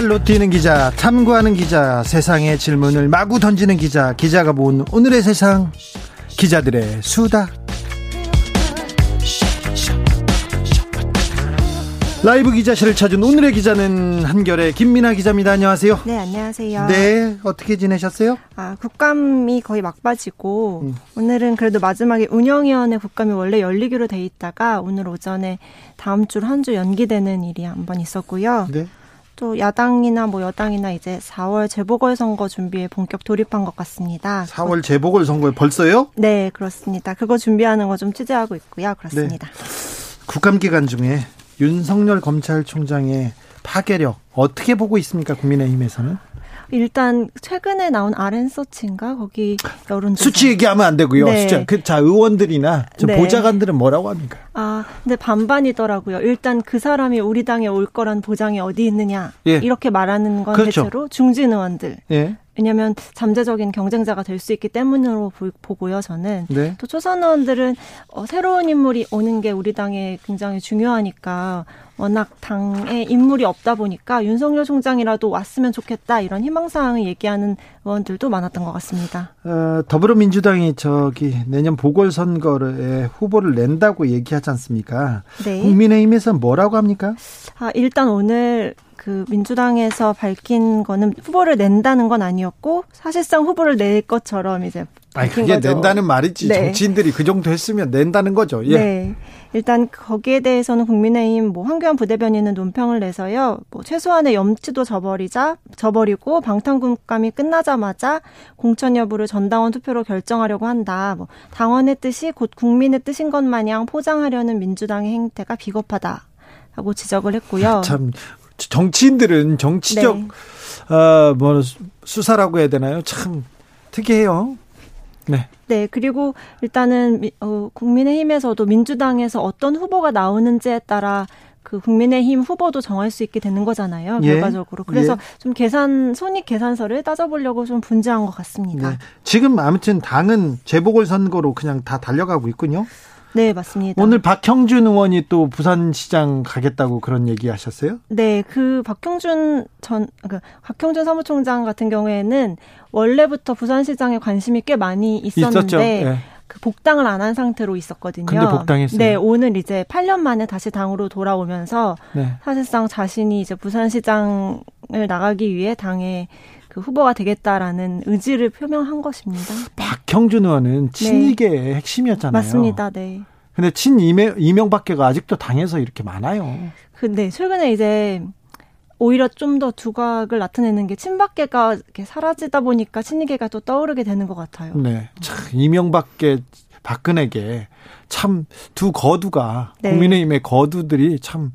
팔로 뛰는 기자, 탐구하는 기자, 세상의 질문을 마구 던지는 기자, 기자가 모은 오늘의 세상, 기자들의 수다. 라이브 기자실을 찾은 오늘의 기자는 한결의 김민아 기자입니다. 안녕하세요. 네, 안녕하세요. 네, 어떻게 지내셨어요? 아, 국감이 거의 막바지고 음. 오늘은 그래도 마지막에 운영위원회 국감이 원래 열리기로 돼 있다가 오늘 오전에 다음 주로 한 주 연기되는 일이 한 번 있었고요. 네. 또 야당이나 뭐 여당이나 이제 4월 재보궐 선거 준비에 본격 돌입한 것 같습니다. 4월 재보궐 선거에 벌써요? 네, 그렇습니다. 그거 준비하는 거 좀 취재하고 있고요. 그렇습니다. 네. 국감 기간 중에 윤석열 검찰총장의 파괴력 어떻게 보고 있습니까? 국민의힘에서는? 일단 최근에 나온 아랜서치인가 거기 여론조사 수치 얘기하면 안 되고요. 네. 숫자. 그, 자 의원들이나 네. 보좌관들은 뭐라고 합니까? 아 근데 반반이더라고요. 일단 그 사람이 우리 당에 올 거란 보장이 어디 있느냐 예. 이렇게 말하는 건 그렇죠. 대체로 중진 의원들. 예. 왜냐하면 잠재적인 경쟁자가 될 수 있기 때문으로 보고요. 저는 네. 또 초선 의원들은 어, 새로운 인물이 오는 게 우리 당에 굉장히 중요하니까 워낙 당에 인물이 없다 보니까 윤석열 총장이라도 왔으면 좋겠다 이런 희망사항을 얘기하는 의원들도 많았던 것 같습니다. 어, 더불어민주당이 저기 내년 보궐선거에 후보를 낸다고 얘기하지 않습니까? 네. 국민의힘에서 뭐라고 합니까? 아, 일단 오늘 그 민주당에서 밝힌 거는 후보를 낸다는 건 아니었고 사실상 후보를 낼 것처럼 이제 아니 그게 거죠. 낸다는 말이지 네. 정치인들이 그 정도 했으면 낸다는 거죠. 예. 네. 일단 거기에 대해서는 국민의힘 뭐 황교안 부대변인은 논평을 내서요. 뭐 최소한의 염치도 저버리자 저버리고 방탄국감이 끝나자마자 공천 여부를 전당원 투표로 결정하려고 한다. 뭐 당원의 뜻이 곧 국민의 뜻인 것 마냥 포장하려는 민주당의 행태가 비겁하다. 하고 지적을 했고요. 참 정치인들은 정치적 네. 어뭐 수사라고 해야 되나요? 참 특이해요. 네. 네, 그리고 일단은 어, 국민의힘에서도 민주당에서 어떤 후보가 나오는지에 따라 그 국민의힘 후보도 정할 수 있게 되는 거잖아요. 예. 결과적으로. 그래서 예. 좀 계산 손익 계산서를 따져보려고 좀 분주한 것 같습니다. 네. 지금 아무튼 당은 재보궐 선거로 그냥 다 달려가고 있군요. 네, 맞습니다. 오늘 박형준 의원이 또 부산시장 가겠다고 그런 얘기 하셨어요? 네, 그 박형준 전, 그 박형준 사무총장 같은 경우에는 원래부터 부산시장에 관심이 꽤 많이 있었는데, 네. 그 복당을 안 한 상태로 있었거든요. 근데 복당했어요. 네, 오늘 이제 8년 만에 다시 당으로 돌아오면서 네. 사실상 자신이 이제 부산시장을 나가기 위해 당에 그 후보가 되겠다라는 의지를 표명한 것입니다. 박형준 의원은 친이계의 네. 핵심이었잖아요. 맞습니다. 네. 근데 친 이명, 이명박계가 아직도 당에서 이렇게 많아요. 근데 최근에 이제 오히려 좀 더 두각을 나타내는 게 친박계가 이렇게 사라지다 보니까 친이계가 또 떠오르게 되는 것 같아요. 네. 참 이명박계 박근혜계 참 두 거두가 네. 국민의힘의 거두들이 참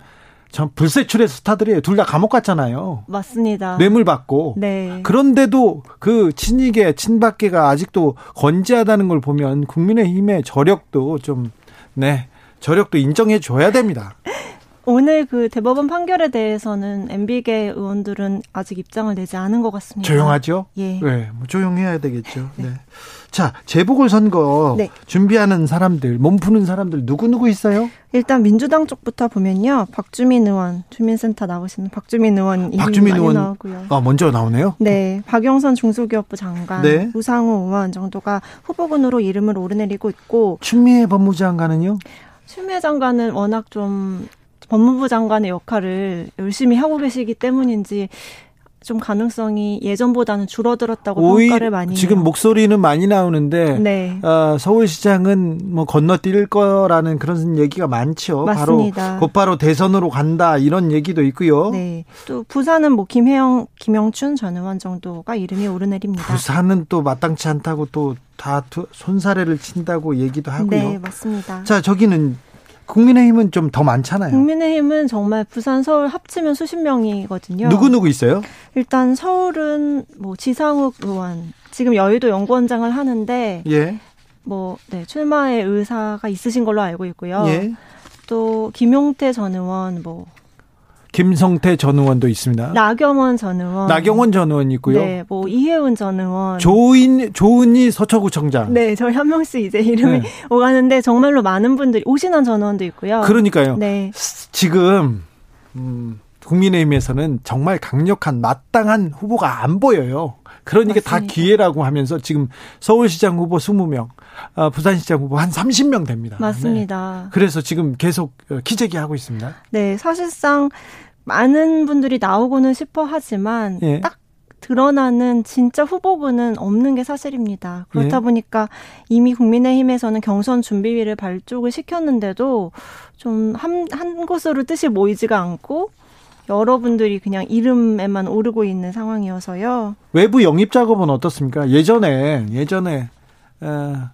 참 불세출의 스타들이에요. 둘 다 감옥 갔잖아요. 맞습니다. 뇌물 받고. 네. 그런데도 그 친이계, 친박계가 아직도 건재하다는 걸 보면 국민의힘의 저력도 좀, 네, 저력도 인정해 줘야 됩니다. 오늘 그 대법원 판결에 대해서는 MB계 의원들은 아직 입장을 내지 않은 것 같습니다. 조용하죠? 예. 네, 뭐 조용해야 되겠죠. 네. 네. 자, 재보궐선거 네. 준비하는 사람들, 몸 푸는 사람들 누구누구 있어요? 일단 민주당 쪽부터 보면요. 박주민 의원, 주민센터 나오시는 박주민 의원 박주민 의원 나오고요. 아, 먼저 나오네요. 네. 박영선 중소기업부 장관, 네. 우상호 의원 정도가 후보군으로 이름을 오르내리고 있고 추미애 법무부 장관은요? 추미애 장관은 워낙 좀 법무부 장관의 역할을 열심히 하고 계시기 때문인지 좀 가능성이 예전보다는 줄어들었다고 평가를 많이 지금 해요. 목소리는 많이 나오는데 네. 어, 서울시장은 뭐 건너뛸 거라는 그런 얘기가 많죠. 맞습니다. 바로 곧바로 대선으로 간다 이런 얘기도 있고요. 네. 또 부산은 뭐 김혜영, 김영춘 전 의원 정도가 이름이 오르내립니다. 부산은 또 마땅치 않다고 또 다 손사래를 친다고 얘기도 하고요. 네, 맞습니다. 자, 저기는 국민의힘은 좀 더 많잖아요. 국민의힘은 정말 부산, 서울 합치면 수십 명이거든요. 누구 누구 있어요? 일단 서울은 뭐 지상욱 의원, 지금 여의도 연구원장을 하는데 예. 뭐 네, 출마의 의사가 있으신 걸로 알고 있고요. 예. 또 김용태 전 의원 뭐 김성태 전 의원도 있습니다. 나경원 전 의원. 나경원 전 의원 있고요. 네, 뭐 이혜훈 전 의원. 조인 조은희 서초구청장. 네, 저희 한 명씩 이제 이름이 네. 오가는데 정말로 많은 분들이 오신원 전 의원도 있고요. 그러니까요. 네. 지금 음, 국민의힘에서는 정말 강력한 마땅한 후보가 안 보여요. 그러니까 맞습니다. 다 기회라고 하면서 지금 서울시장 후보 20명, 어, 부산시장 후보 한 30명 됩니다. 맞습니다. 네. 그래서 지금 계속 어, 기재기 하고 있습니다. 네, 사실상 많은 분들이 나오고는 싶어 하지만 예. 딱 드러나는 진짜 후보군은 없는 게 사실입니다. 그렇다 예. 보니까 이미 국민의힘에서는 경선 준비위를 발족을 시켰는데도 좀한 한 곳으로 뜻이 모이지가 않고 여러분들이 그냥 이름에만 오르고 있는 상황이어서요. 외부 영입 작업은 어떻습니까? 예전에 예전에 어,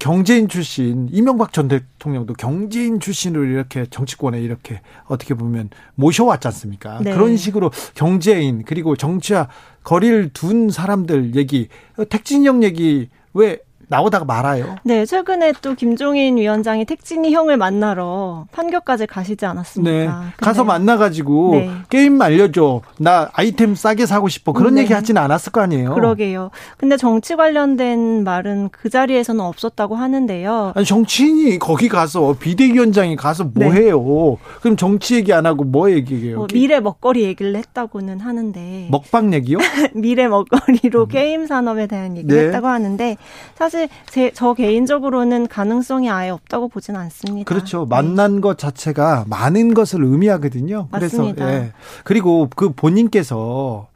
경제인 출신 이명박 전 대통령도 경제인 출신으로 이렇게 정치권에 이렇게 어떻게 보면 모셔왔지 않습니까? 네. 그런 식으로 경제인 그리고 정치와 거리를 둔 사람들 얘기, 택진영 얘기 왜 나오다가 말아요. 네, 최근에 또 김종인 위원장이 택진이 형을 만나러 판교까지 가시지 않았습니까? 네, 가서 만나가지고 네. 게임 알려줘. 나 아이템 싸게 사고 싶어. 그런 네. 얘기 하지는 않았을 거 아니에요. 그러게요. 근데 정치 관련된 말은 그 자리에서는 없었다고 하는데요. 아니, 정치인이 거기 가서 비대위원장이 가서 뭐 네. 해요? 그럼 정치 얘기 안 하고 뭐 얘기해요? 뭐 미래 먹거리 얘기를 했다고는 하는데. 먹방 얘기요? 미래 먹거리로 음. 게임 산업에 대한 얘기를 네. 했다고 하는데 사실 사실 제, 저 개인적으로는 가능성이 아예 없다고 보진 않습니다. 그렇죠. 네. 만난 것 자체가 많은 것을 의미하거든요. 맞습니다. 그래서 예. 그리고 그 본인께서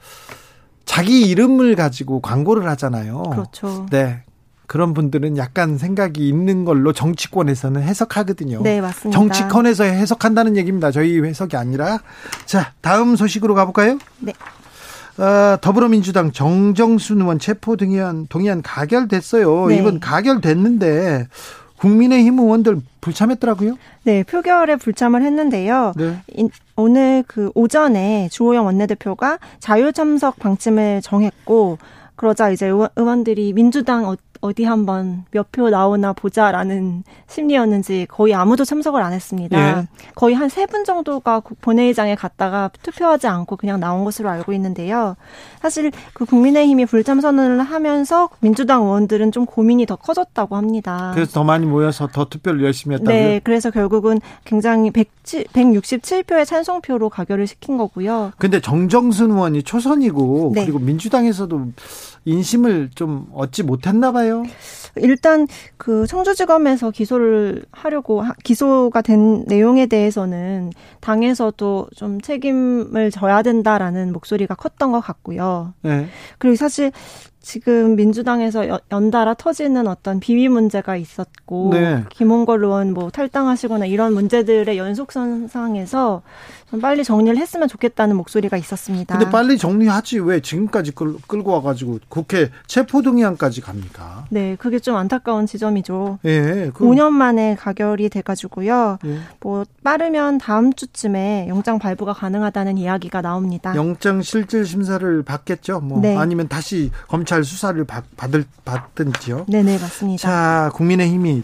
자기 이름을 가지고 광고를 하잖아요. 그렇죠. 네. 그런 분들은 약간 생각이 있는 걸로 정치권에서는 해석하거든요. 네, 맞습니다. 정치권에서 해석한다는 얘기입니다. 저희 해석이 아니라. 자, 다음 소식으로 가볼까요? 네. 어, 더불어민주당 정정순 의원 체포 동의안 동의안 가결됐어요. 네. 이번 가결됐는데 국민의힘 의원들 불참했더라고요. 네, 표결에 불참을 했는데요. 네. 인, 오늘 그 오전에 주호영 원내대표가 자유 참석 방침을 정했고 그러자 이제 의원, 의원들이 민주당 어, 어디 한번 몇 표 나오나 보자라는 심리였는지 거의 아무도 참석을 안 했습니다. 예. 거의 한 세 분 정도가 본회의장에 갔다가 투표하지 않고 그냥 나온 것으로 알고 있는데요. 사실 그 국민의힘이 불참 선언을 하면서 민주당 의원들은 좀 고민이 더 커졌다고 합니다. 그래서 더 많이 모여서 더 투표를 열심히 했다고요? 네, 그래서 결국은 굉장히 107, 167표의 찬성표로 가결을 시킨 거고요. 근데 정정순 의원이 초선이고 네. 그리고 민주당에서도 인심을 좀 얻지 못했나 봐요. 일단 그 청주지검에서 기소를 하려고 기소가 된 내용에 대해서는 당에서도 좀 책임을 져야 된다라는 목소리가 컸던 것 같고요. 네. 그리고 사실 지금 민주당에서 연달아 터지는 어떤 비위 문제가 있었고 네. 김홍걸 의원 뭐 탈당하시거나 이런 문제들의 연속선상에서 좀 빨리 정리를 했으면 좋겠다는 목소리가 있었습니다. 근데 빨리 정리하지 왜 지금까지 끌, 끌고 와가지고 국회 체포동의안까지 갑니까? 네, 그게 좀 안타까운 지점이죠. 예, 그... 5년 만에 가결이 돼가지고요. 예. 뭐 빠르면 다음 주쯤에 영장 발부가 가능하다는 이야기가 나옵니다. 영장 실질 심사를 받겠죠. 뭐 네. 아니면 다시 검찰 수사를 받, 받을 받든지요. 네네 맞습니다. 자, 국민의힘이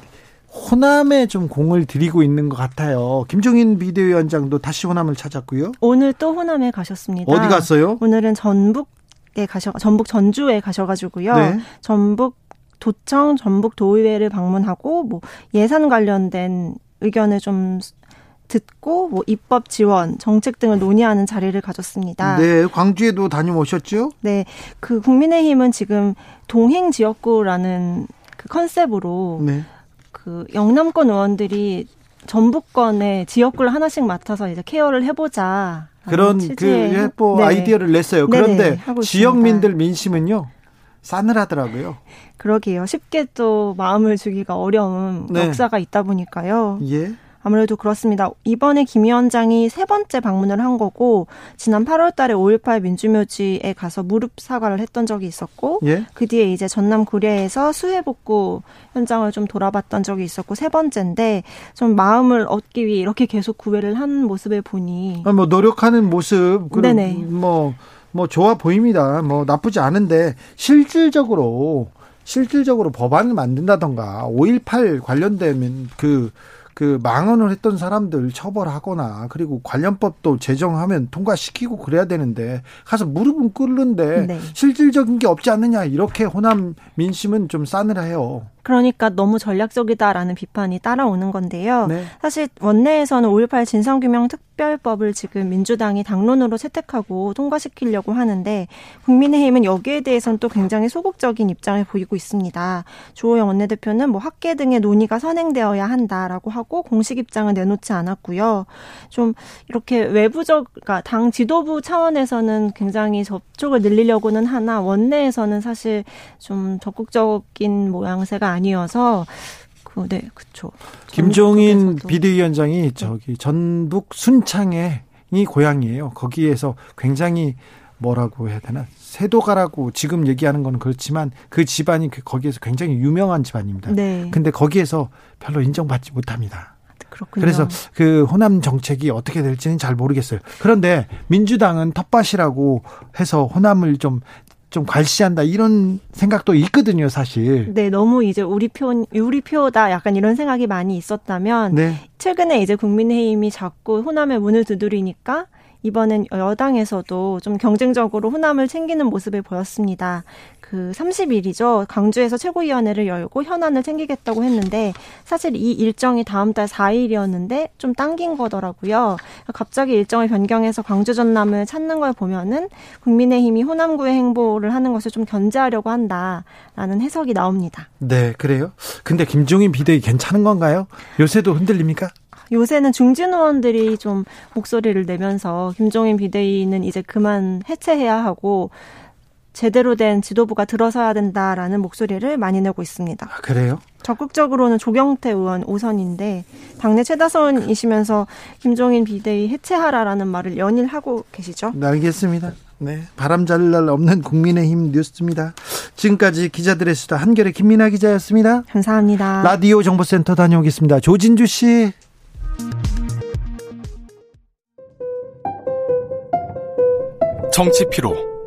호남에 좀 공을 들이고 있는 것 같아요. 김종인 비대위원장도 다시 호남을 찾았고요. 오늘 또 호남에 가셨습니다. 어디 갔어요? 오늘은 전북에 가셔 전북 전주에 가셔가지고요. 네. 전북 도청 전북 도의회를 방문하고 뭐 예산 관련된 의견을 좀 듣고 뭐 입법 지원, 정책 등을 논의하는 자리를 가졌습니다. 네, 광주에도 다녀오셨죠? 네, 그 국민의힘은 지금 동행 지역구라는 그 컨셉으로 네. 그 영남권 의원들이 전북권의 지역구를 하나씩 맡아서 이제 케어를 해보자. 그런 그 예뻐 네. 아이디어를 냈어요. 그런데 지역민들 민심은요 싸늘하더라고요. 그러게요. 쉽게 또 마음을 주기가 어려운 네. 역사가 있다 보니까요. 예. 아무래도 그렇습니다. 이번에 김 위원장이 세 번째 방문을 한 거고 지난 8월 달에 5.18 민주묘지에 가서 무릎 사과를 했던 적이 있었고 예? 그 뒤에 이제 전남 구례에서 수해 복구 현장을 좀 돌아봤던 적이 있었고 세 번째인데 좀 마음을 얻기 위해 이렇게 계속 구애를 한 모습을 보니 아, 뭐 노력하는 모습 네네. 뭐뭐 좋아 보입니다. 뭐 나쁘지 않은데 실질적으로 실질적으로 법안을 만든다던가 5.18 관련되면 그, 그 망언을 했던 사람들 처벌하거나 그리고 관련법도 제정하면 통과시키고 그래야 되는데 가서 무릎은 꿇는데 네. 실질적인 게 없지 않느냐 이렇게 호남 민심은 좀 싸늘해요. 그러니까 너무 전략적이다라는 비판이 따라오는 건데요. 네. 사실 원내에서는 5.18 진상규명 특별법을 지금 민주당이 당론으로 채택하고 통과시키려고 하는데 국민의힘은 여기에 대해서는 또 굉장히 소극적인 입장을 보이고 있습니다. 주호영 원내대표는 뭐 학계 등의 논의가 선행되어야 한다라고 하고 공식 입장을 내놓지 않았고요. 좀 이렇게 외부적, 그러니까 당 지도부 차원에서는 굉장히 접촉을 늘리려고는 하나 원내에서는 사실 좀 적극적인 모양새가 아니어서 그, 네, 그쵸. 김종인 비대위원장이 저기 전북 순창의 이 고향이에요. 거기에서 굉장히 뭐라고 해야 되나 세도가라고 지금 얘기하는 건 그렇지만 그 집안이 그 거기에서 굉장히 유명한 집안입니다. 네. 근데 거기에서 별로 인정받지 못합니다. 그렇군요. 그래서 그 호남 정책이 어떻게 될지는 잘 모르겠어요. 그런데 민주당은 텃밭이라고 해서 호남을 좀 좀 괄시한다 이런 생각도 있거든요, 사실. 네, 너무 이제 우리 표 우리 표다 약간 이런 생각이 많이 있었다면 네. 최근에 이제 국민의힘이 자꾸 호남의 문을 두드리니까 이번엔 여당에서도 좀 경쟁적으로 호남을 챙기는 모습을 보였습니다. 그 30일이죠. 광주에서 최고위원회를 열고 현안을 챙기겠다고 했는데 사실 이 일정이 다음 달 4일이었는데 좀 당긴 거더라고요. 갑자기 일정을 변경해서 광주 전남을 찾는 걸 보면은 국민의힘이 호남구의 행보를 하는 것을 좀 견제하려고 한다라는 해석이 나옵니다. 네, 그래요? 근데 김종인 비대위 괜찮은 건가요? 요새도 흔들립니까? 요새는 중진 의원들이 좀 목소리를 내면서 김종인 비대위는 이제 그만 해체해야 하고 제대로 된 지도부가 들어서야 된다라는 목소리를 많이 내고 있습니다. 아, 그래요? 적극적으로는 조경태 의원 5선인데 당내 최다선이시면서 김종인 비대위 해체하라라는 말을 연일 하고 계시죠? 네, 알겠습니다. 네, 바람 잘 날 없는 국민의힘 뉴스입니다. 지금까지 기자들의 수다 한결의 김민아 기자였습니다. 감사합니다. 라디오 정보센터 다녀오겠습니다. 조진주 씨. 정치 피로,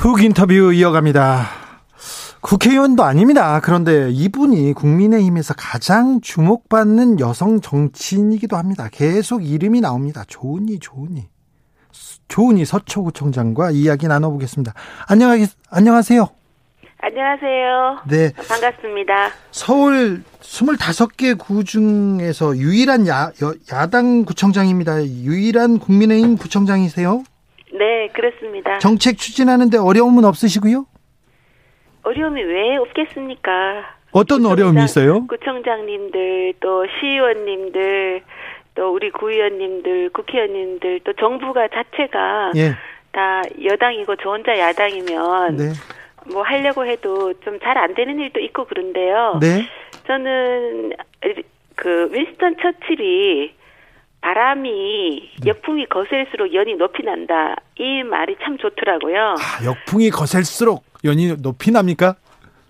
훅 인터뷰 이어갑니다. 국회의원도 아닙니다. 그런데 이분이 국민의힘에서 가장 주목받는 여성 정치인이기도 합니다. 계속 이름이 나옵니다. 좋으니 좋으니. 좋으니 서초구청장과 이야기 나눠보겠습니다. 안녕하, 안녕하세요. 안녕하세요. 네. 반갑습니다. 서울 25개 구 중에서 유일한 야, 야당 구청장입니다. 유일한 국민의힘 구청장이세요? 네, 그렇습니다. 정책 추진하는데 어려움은 없으시고요? 어려움이 왜 없겠습니까? 어떤 구청장, 어려움이 있어요? 구청장님들, 또 시의원님들, 또 우리 구의원님들, 국회의원님들, 또 정부가 자체가 예. 다 여당이고 저 혼자 야당이면 네. 뭐 하려고 해도 좀 잘 안 되는 일도 있고 그런데요. 네. 저는 그 윈스턴 처칠이 바람이 네. 역풍이 거셀수록 연이 높이 난다. 이 말이 참 좋더라고요. 아, 역풍이 거셀수록 연이 높이 납니까?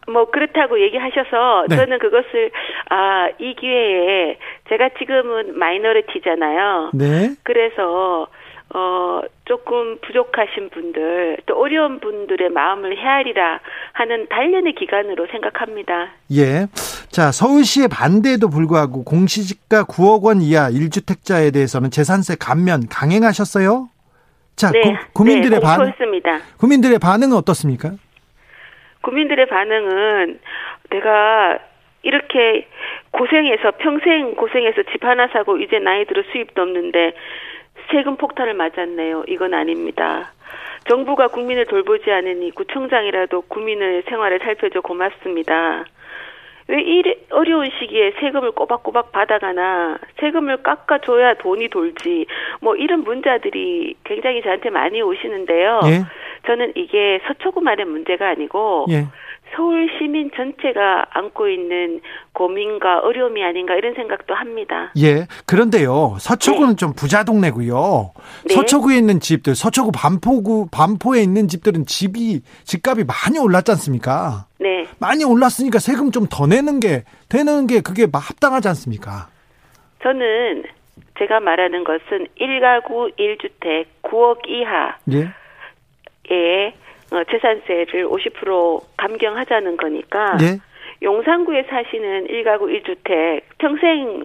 뭐 그렇다고 얘기하셔서 네. 저는 그것을 아 이 기회에 제가 지금은 마이너리티잖아요. 네. 그래서 어, 조금 부족하신 분들, 또 어려운 분들의 마음을 헤아리라 하는 단련의 기간으로 생각합니다. 예. 자, 서울시의 반대에도 불구하고 공시지가 9억 원 이하 1주택자에 대해서는 재산세 감면 강행하셨어요? 자, 네, 구, 민들의 네, 반, 국민들의 반응은 어떻습니까? 국민들의 반응은 내가 이렇게 고생해서 평생 고생해서 집 하나 사고 이제 나이 들어 수입도 없는데 세금 폭탄을 맞았네요. 이건 아닙니다. 정부가 국민을 돌보지 않으니 구청장이라도 국민의 생활을 살펴줘 고맙습니다. 왜이 어려운 시기에 세금을 꼬박꼬박 받아가나 세금을 깎아줘야 돈이 돌지 뭐 이런 문자들이 굉장히 저한테 많이 오시는데요. 예? 저는 이게 서초구만의 문제가 아니고 예. 서울 시민 전체가 안고 있는 고민과 어려움이 아닌가 이런 생각도 합니다. 예. 그런데요. 서초구는 네. 좀 부자 동네고요. 네. 서초구에 있는 집들, 서초구 반포구 반포에 있는 집들은 집이 집값이 많이 올랐지 않습니까? 네. 많이 올랐으니까 세금 좀 더 내는 게 되는 게 그게 합당하지 않습니까? 저는 제가 말하는 것은 1가구 1주택 9억 이하에 예. 어, 재산세를 50% 감경하자는 거니까 예? 용산구에 사시는 1가구 1주택 평생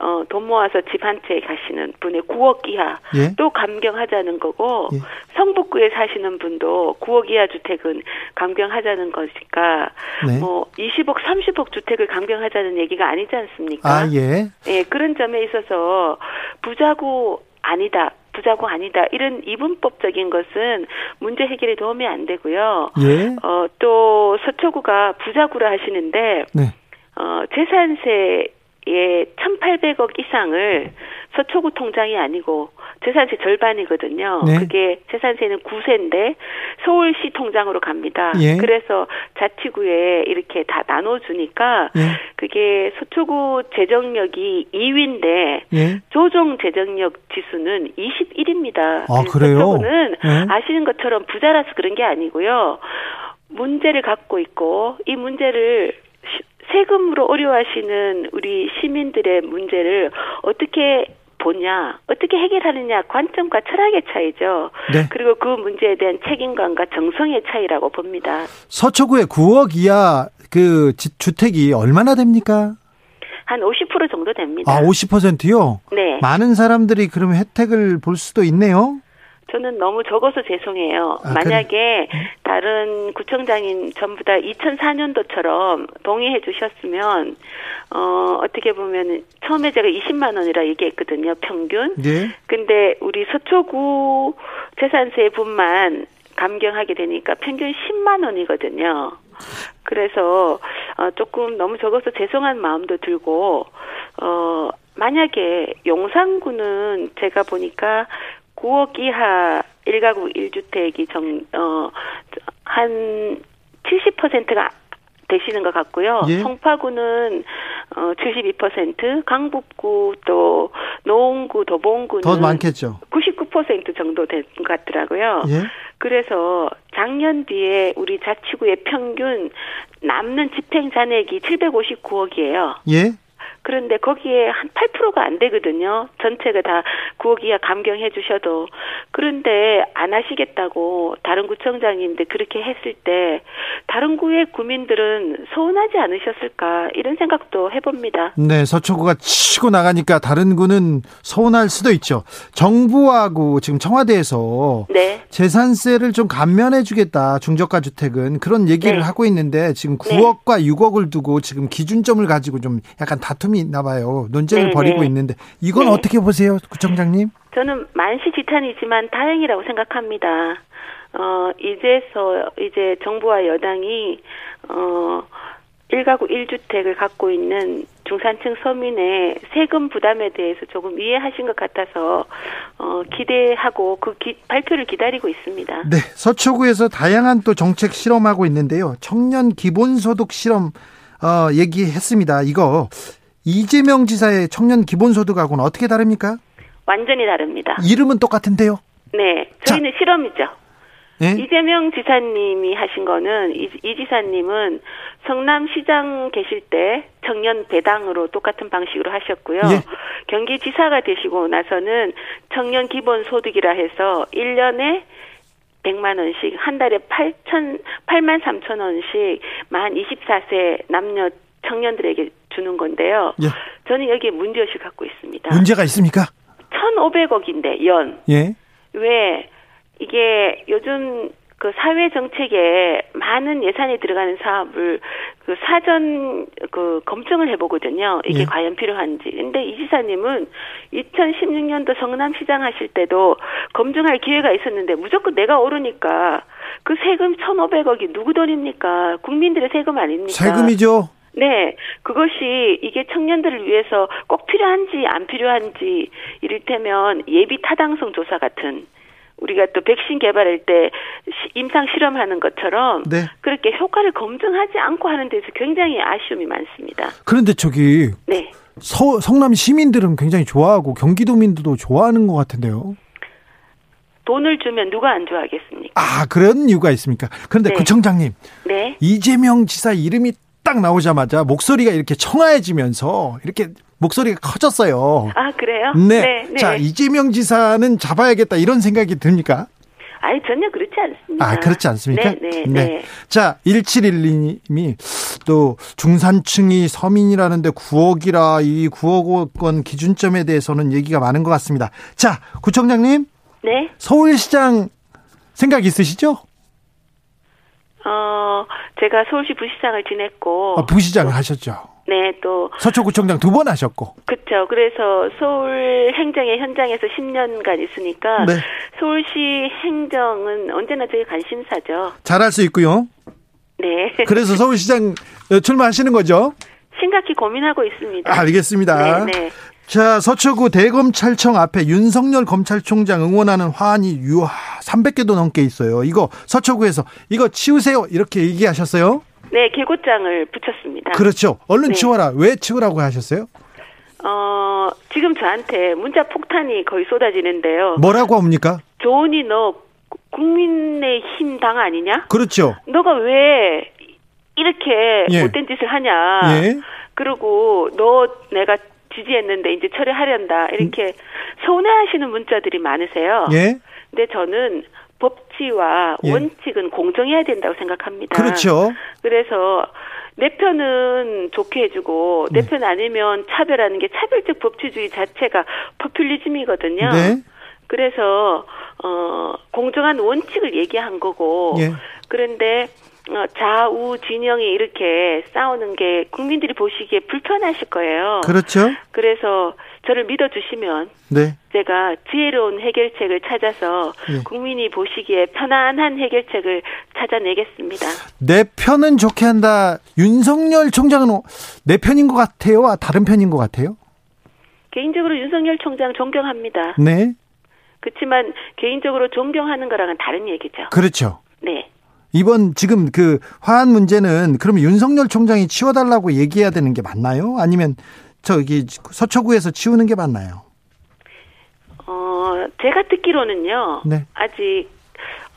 어, 돈 모아서 집 한 채 가시는 분의 9억 이하 예? 또 감경하자는 거고 예? 성북구에 사시는 분도 9억 이하 주택은 감경하자는 거니까 네. 뭐 20억, 30억 주택을 감경하자는 얘기가 아니지 않습니까? 아, 예. 예, 그런 점에 있어서 부자고 아니다. 부자고 아니다 이런 이분법적인 것은 문제 해결에 도움이 안 되고요. 예. 어, 또 서초구가 부자구라 하시는데 네. 어, 재산세 예, 1,800억 이상을 서초구 통장이 아니고 재산세 절반이거든요. 네. 그게 재산세는 9세인데 서울시 통장으로 갑니다. 예. 그래서 자치구에 이렇게 다 나눠주니까 예. 그게 서초구 재정력이 2위인데 예. 조정 재정력 지수는 21입니다. 아, 그래요? 서초구는 예. 아시는 것처럼 부자라서 그런 게 아니고요. 문제를 갖고 있고 이 문제를 세금으로 어려워하시는 우리 시민들의 문제를 어떻게 보냐, 어떻게 해결하느냐 관점과 철학의 차이죠. 네. 그리고 그 문제에 대한 책임감과 정성의 차이라고 봅니다. 서초구에 9억 이하 그 주택이 얼마나 됩니까? 한 50% 정도 됩니다. 아, 50%요? 네. 많은 사람들이 그러면 혜택을 볼 수도 있네요. 저는 너무 적어서 죄송해요. 아, 만약에 그래? 다른 구청장인 전부 다 2004년도처럼 동의해 주셨으면 어 어떻게 보면 처음에 제가 20만 원이라 얘기했거든요. 평균. 네. 근데 우리 서초구 재산세분만 감경하게 되니까 평균 10만 원이거든요. 그래서 어 조금 너무 적어서 죄송한 마음도 들고 어 만약에 용산구는 제가 보니까 9억 이하 1가구 1주택이 정, 어, 한 70%가 되시는 것 같고요. 예? 송파구는 어 72%, 강북구 또 노원구, 도봉구는 더 많겠죠. 99% 정도 된 것 같더라고요. 예? 그래서 작년 뒤에 우리 자치구의 평균 남는 집행 잔액이 759억이에요. 예? 그런데 거기에 한 8%가 안 되거든요. 전체가 다 9억 이하 감경해 주셔도. 그런데 안 하시겠다고 다른 구청장님들 그렇게 했을 때 다른 구의 구민들은 서운하지 않으셨을까 이런 생각도 해봅니다. 네, 서초구가 치고 나가니까 다른 구는 서운할 수도 있죠. 정부하고 지금 청와대에서 네. 재산세를 좀 감면해 주겠다. 중저가 주택은 그런 얘기를 네. 하고 있는데 지금 9억과 네. 6억을 두고 지금 기준점을 가지고 좀 약간 다툼이 있나 봐요. 논쟁을 네네. 벌이고 네. 있는데 이건 네. 어떻게 보세요, 구청장님? 저는 만시지탄이지만 다행이라고 생각합니다. 어, 이제서 이제 정부와 여당이 어 1가구 1주택을 갖고 있는 중산층 서민의 세금 부담에 대해서 조금 이해하신 것 같아서 어, 기대하고 그 기, 발표를 기다리고 있습니다. 네, 서초구에서 다양한 또 정책 실험하고 있는데요. 청년 기본소득 실험 어, 얘기했습니다. 이거 이재명 지사의 청년 기본소득하고는 어떻게 다릅니까? 완전히 다릅니다. 이름은 똑같은데요? 네, 저희는 자. 실험이죠. 네? 이재명 지사님이 하신 거는 이, 이 지사님은 성남시장 계실 때 청년 배당으로 똑같은 방식으로 하셨고요. 예. 경기지사가 되시고 나서는 청년 기본 소득이라 해서 1년에 100만 원씩 한 달에 8천 8만 3천 원씩 만 24세 남녀 청년들에게 주는 건데요. 예. 저는 여기에 문제의식 갖고 있습니다. 문제가 있습니까? 1,500억인데 연. 예. 왜 이게 요즘 그 사회 정책에 많은 예산이 들어가는 사업을 그 사전 그 검증을 해보거든요. 이게 예. 과연 필요한지. 근데 이 지사님은 2016년도 성남시장 하실 때도 검증할 기회가 있었는데 무조건 내가 오르니까 그 세금 1,500억이 누구 돈입니까? 국민들의 세금 아닙니까? 세금이죠. 네, 그것이 이게 청년들을 위해서 꼭 필요한지 안 필요한지 이를테면 예비 타당성 조사 같은 우리가 또 백신 개발할 때 임상 실험하는 것처럼 네. 그렇게 효과를 검증하지 않고 하는 데서 굉장히 아쉬움이 많습니다. 그런데 저기 네. 서, 성남 시민들은 굉장히 좋아하고 경기도민들도 좋아하는 것 같은데요. 돈을 주면 누가 안 좋아하겠습니까? 아 그런 이유가 있습니까? 그런데 네. 구청장님, 네. 이재명 지사 이름이 딱 나오자마자 목소리가 이렇게 청아해지면서 이렇게 목소리가 커졌어요. 아 그래요? 네. 네, 네. 자 이재명 지사는 잡아야겠다 이런 생각이 듭니까? 아니 전혀 그렇지 않습니다. 아 그렇지 않습니까? 네, 네. 네. 네. 자 1712님이 또 중산층이 서민이라는데 9억이라 이 9억 원 기준점에 대해서는 얘기가 많은 것 같습니다. 자 구청장님. 네. 서울시장 생각 있으시죠? 어, 제가 서울시 부시장을 지냈고. 아, 부시장을 하셨죠? 네, 또. 서초구청장 두 번 하셨고. 그렇죠. 그래서 서울 행정의 현장에서 10년간 있으니까. 네. 서울시 행정은 언제나 저희 관심사죠. 잘할 수 있고요. 네. 그래서 서울시장 출마하시는 거죠? 심각히 고민하고 있습니다. 알겠습니다. 네, 네. 자, 서초구 대검찰청 앞에 윤석열 검찰총장 응원하는 화환이 유아 300개도 넘게 있어요. 이거 서초구에서 이거 치우세요. 이렇게 얘기하셨어요? 네, 개고장을 붙였습니다. 그렇죠. 얼른 네. 치워라. 왜 치우라고 하셨어요? 어, 지금 저한테 문자 폭탄이 거의 쏟아지는데요. 뭐라고 합니까? 조은이 너 국민의 힘 당 아니냐? 그렇죠. 너가 왜 이렇게 예. 못된 짓을 하냐? 예. 그리고 너 내가 지지했는데 이제 처리하련다 이렇게 음. 서운해하시는 문자들이 많으세요. 예. 근데 저는 법치와 예. 원칙은 공정해야 된다고 생각합니다. 그렇죠. 그래서 내 편은 좋게 해주고 내편 네. 아니면 차별하는 게 차별적 법치주의 자체가 포퓰리즘이거든요. 네. 그래서 어 공정한 원칙을 얘기한 거고 예. 그런데 어, 좌우 진영이 이렇게 싸우는 게 국민들이 보시기에 불편하실 거예요. 그렇죠. 그래서 저를 믿어주시면 네. 제가 지혜로운 해결책을 찾아서 네. 국민이 보시기에 편안한 해결책을 찾아내겠습니다. 내 편은 좋게 한다. 윤석열 총장은 내 편인 것 같아요? 아, 다른 편인 것 같아요? 개인적으로 윤석열 총장 존경합니다. 네. 그렇지만 개인적으로 존경하는 거랑은 다른 얘기죠. 그렇죠. 네. 이번 지금 그 화한 문제는 그러면 윤석열 총장이 치워달라고 얘기해야 되는 게 맞나요? 아니면 저기 서초구에서 치우는 게 맞나요? 어, 제가 듣기로는요. 네. 아직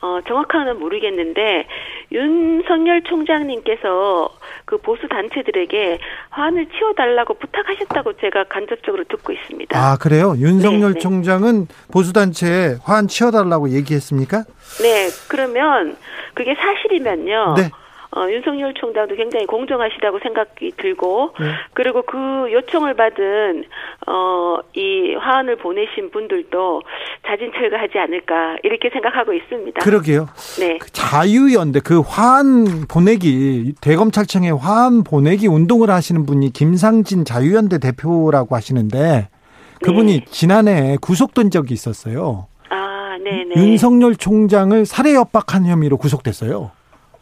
어, 정확한건 모르겠는데 윤석열 총장님께서 그 보수 단체들에게 화환을 치워달라고 부탁하셨다고 제가 간접적으로 듣고 있습니다. 아 그래요? 윤석열 네, 네. 총장은 보수 단체에 화환 치워달라고 얘기했습니까? 네, 그러면 그게 사실이면요. 네. 어, 윤석열 총장도 굉장히 공정하시다고 생각이 들고 네. 그리고 그 요청을 받은 어, 이 화환을 보내신 분들도 자진 철거하지 않을까 이렇게 생각하고 있습니다. 그러게요. 네. 그 자유연대 그 화환 보내기 대검찰청에 화환 보내기 운동을 하시는 분이 김상진 자유연대 대표라고 하시는데 그분이 네. 지난해 구속된 적이 있었어요. 아, 네, 네. 윤석열 총장을 살해 협박한 혐의로 구속됐어요.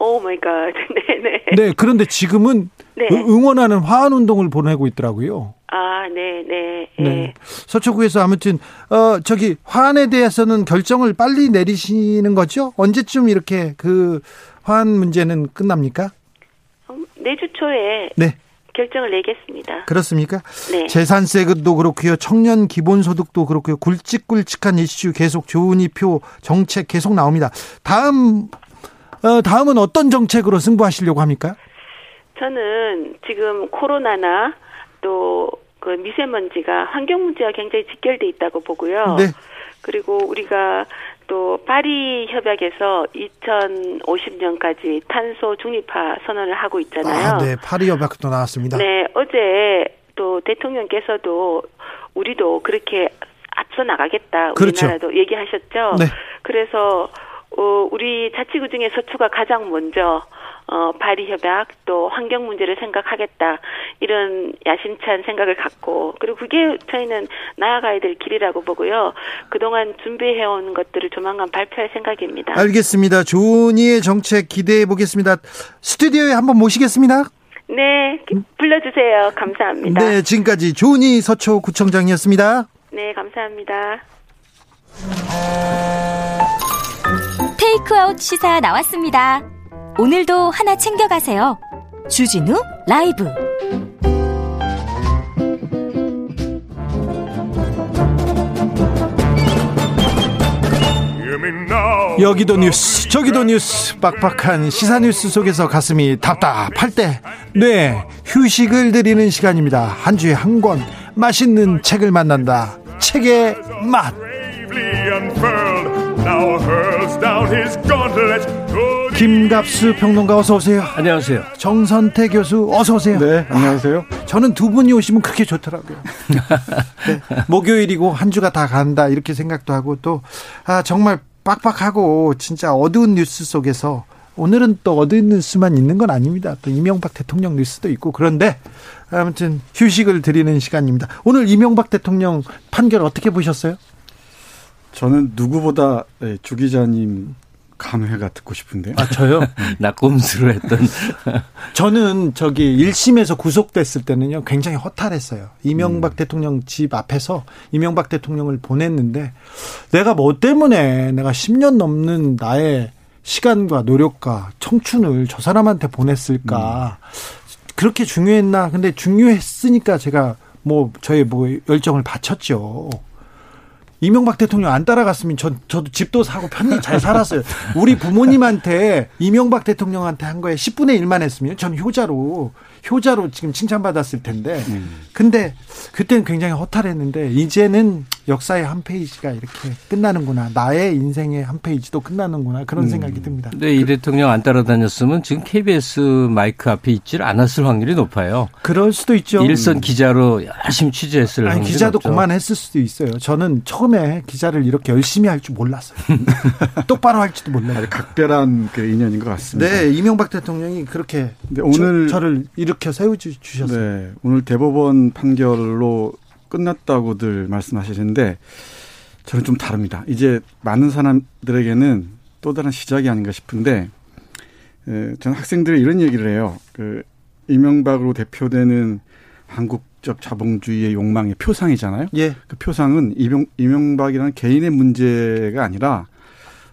Oh my God. 네네. 네, 그런데 지금은 네. 응원하는 화환 운동을 보내고 있더라고요. 아, 네, 네. 네. 네. 서초구에서 아무튼 어 저기 화환에 대해서는 결정을 빨리 내리시는 거죠? 언제쯤 이렇게 그 화환 문제는 끝납니까? 음, 내주 초에 네. 결정을 내겠습니다. 그렇습니까? 네. 재산세도 그렇고요. 청년 기본소득도 그렇고요. 굵직굵직한 이슈 계속 조은희표 정책 계속 나옵니다. 다음 어, 다음은 어떤 정책으로 승부하시려고 합니까? 저는 지금 코로나나 또 그 미세먼지가 환경 문제와 굉장히 직결돼 있다고 보고요. 네. 그리고 우리가 또 파리 협약에서 2050년까지 탄소 중립화 선언을 하고 있잖아요. 아, 네, 파리 협약도 나왔습니다. 네, 어제 또 대통령께서도 우리도 그렇게 앞서 나가겠다 그렇죠. 우리나라도 얘기하셨죠. 네. 그래서 어, 우리 자치구 중에 서초가 가장 먼저 어, 파리 협약 또 환경 문제를 생각하겠다 이런 야심찬 생각을 갖고 그리고 그게 저희는 나아가야 될 길이라고 보고요. 그동안 준비해 온 것들을 조만간 발표할 생각입니다. 알겠습니다. 조은희의 정책 기대해 보겠습니다. 스튜디오에 한번 모시겠습니다. 네, 불러주세요. 감사합니다. 네, 지금까지 조은희 서초구청장이었습니다. 네, 감사합니다. 테이크아웃 시사 나왔습니다. 오늘도 하나 챙겨가세요. 주진우 라이브. 여기도 뉴스 저기도 뉴스 빡빡한 시사 뉴스 속에서 가슴이 답답할 때 네 휴식을 드리는 시간입니다 한 주에 한 권 맛있는 책을 만난다 책의 맛 김갑수 평론가 어서 오세요. 안녕하세요. 정선태 교수 어서 오세요. 네, 안녕하세요. 아, 저는 두 분이 오시면 그렇게 좋더라고요. 네, 목요일이고 한 주가 다 간다 이렇게 생각도 하고 또 아, 정말 빡빡하고 진짜 어두운 뉴스 속에서 오늘은 또 어두운 뉴스만 있는 건 아닙니다. 또 이명박 대통령 뉴스도 있고 그런데 아무튼 휴식을 드리는 시간입니다. 오늘 이명박 대통령 판결 어떻게 보셨어요? 저는 누구보다 네, 주 기자님 감회가 듣고 싶은데요. 아, 저요? 나 꼼수를 했던. 저는 저기 1심에서 구속됐을 때는요, 굉장히 허탈했어요. 이명박 음. 대통령 집 앞에서 이명박 대통령을 보냈는데, 내가 뭐 때문에 내가 10년 넘는 나의 시간과 노력과 청춘을 저 사람한테 보냈을까. 음. 그렇게 중요했나? 근데 중요했으니까 제가 뭐 저의 뭐 열정을 바쳤죠. 이명박 대통령 안 따라갔으면 전 저도 집도 사고 편히 잘 살았어요. 우리 부모님한테 이명박 대통령한테 한 거에 10분의 1만 했으면 전 효자로 효자로 지금 칭찬받았을 텐데. 음. 근데 그때는 굉장히 허탈했는데 이제는 역사의 한 페이지가 이렇게 끝나는구나. 나의 인생의 한 페이지도 끝나는구나. 그런 음. 생각이 듭니다. 근데 이 대통령 안 따라다녔으면 지금 KBS 마이크 앞에 있질 않았을 확률이 높아요. 그럴 수도 있죠. 일선 기자로 열심히 취재했을 아니, 기자도 높죠. 그만했을 수도 있어요. 저는 처음에 기자를 이렇게 열심히 할 줄 몰랐어요. 똑바로 할지도 몰라요. 각별한 그 인연인 것 같습니다. 네, 이명박 대통령이 그렇게 오늘 저, 를 일으켜 세워주셨어요. 네, 오늘 대법원 판결로 끝났다고들 말씀하시는데 저는 좀 다릅니다. 이제 많은 사람들에게는 또 다른 시작이 아닌가 싶은데 에, 저는 학생들이 이런 얘기를 해요. 그 이명박으로 대표되는 한국적 자본주의의 욕망의 표상이잖아요. 예. 그 표상은 이명, 이명박이라는 개인의 문제가 아니라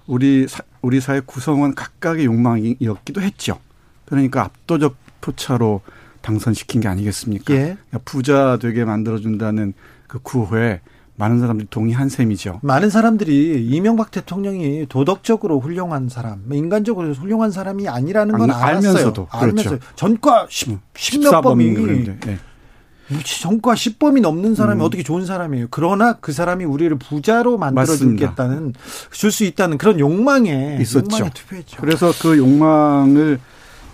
우리 사, 우리 사회 구성원 각각의 욕망이었기도 했죠. 그러니까 압도적 표차로 당선시킨 게 아니겠습니까? 예. 그러니까 부자 되게 만들어준다는 그 구호에 많은 사람들이 동의한 셈이죠. 많은 사람들이 이명박 대통령이 도덕적으로 훌륭한 사람, 인간적으로 훌륭한 사람이 아니라는 건 알았어요. 알면서도 그렇죠. 알면서 전과 10, 10몇 범이 네. 전과 10범이 넘는 사람이 음. 어떻게 좋은 사람이에요. 그러나 그 사람이 우리를 부자로 만들어 주겠다는 줄 수 있다는 그런 욕망에 있었죠. 욕망에 투표했죠. 그래서 그 욕망을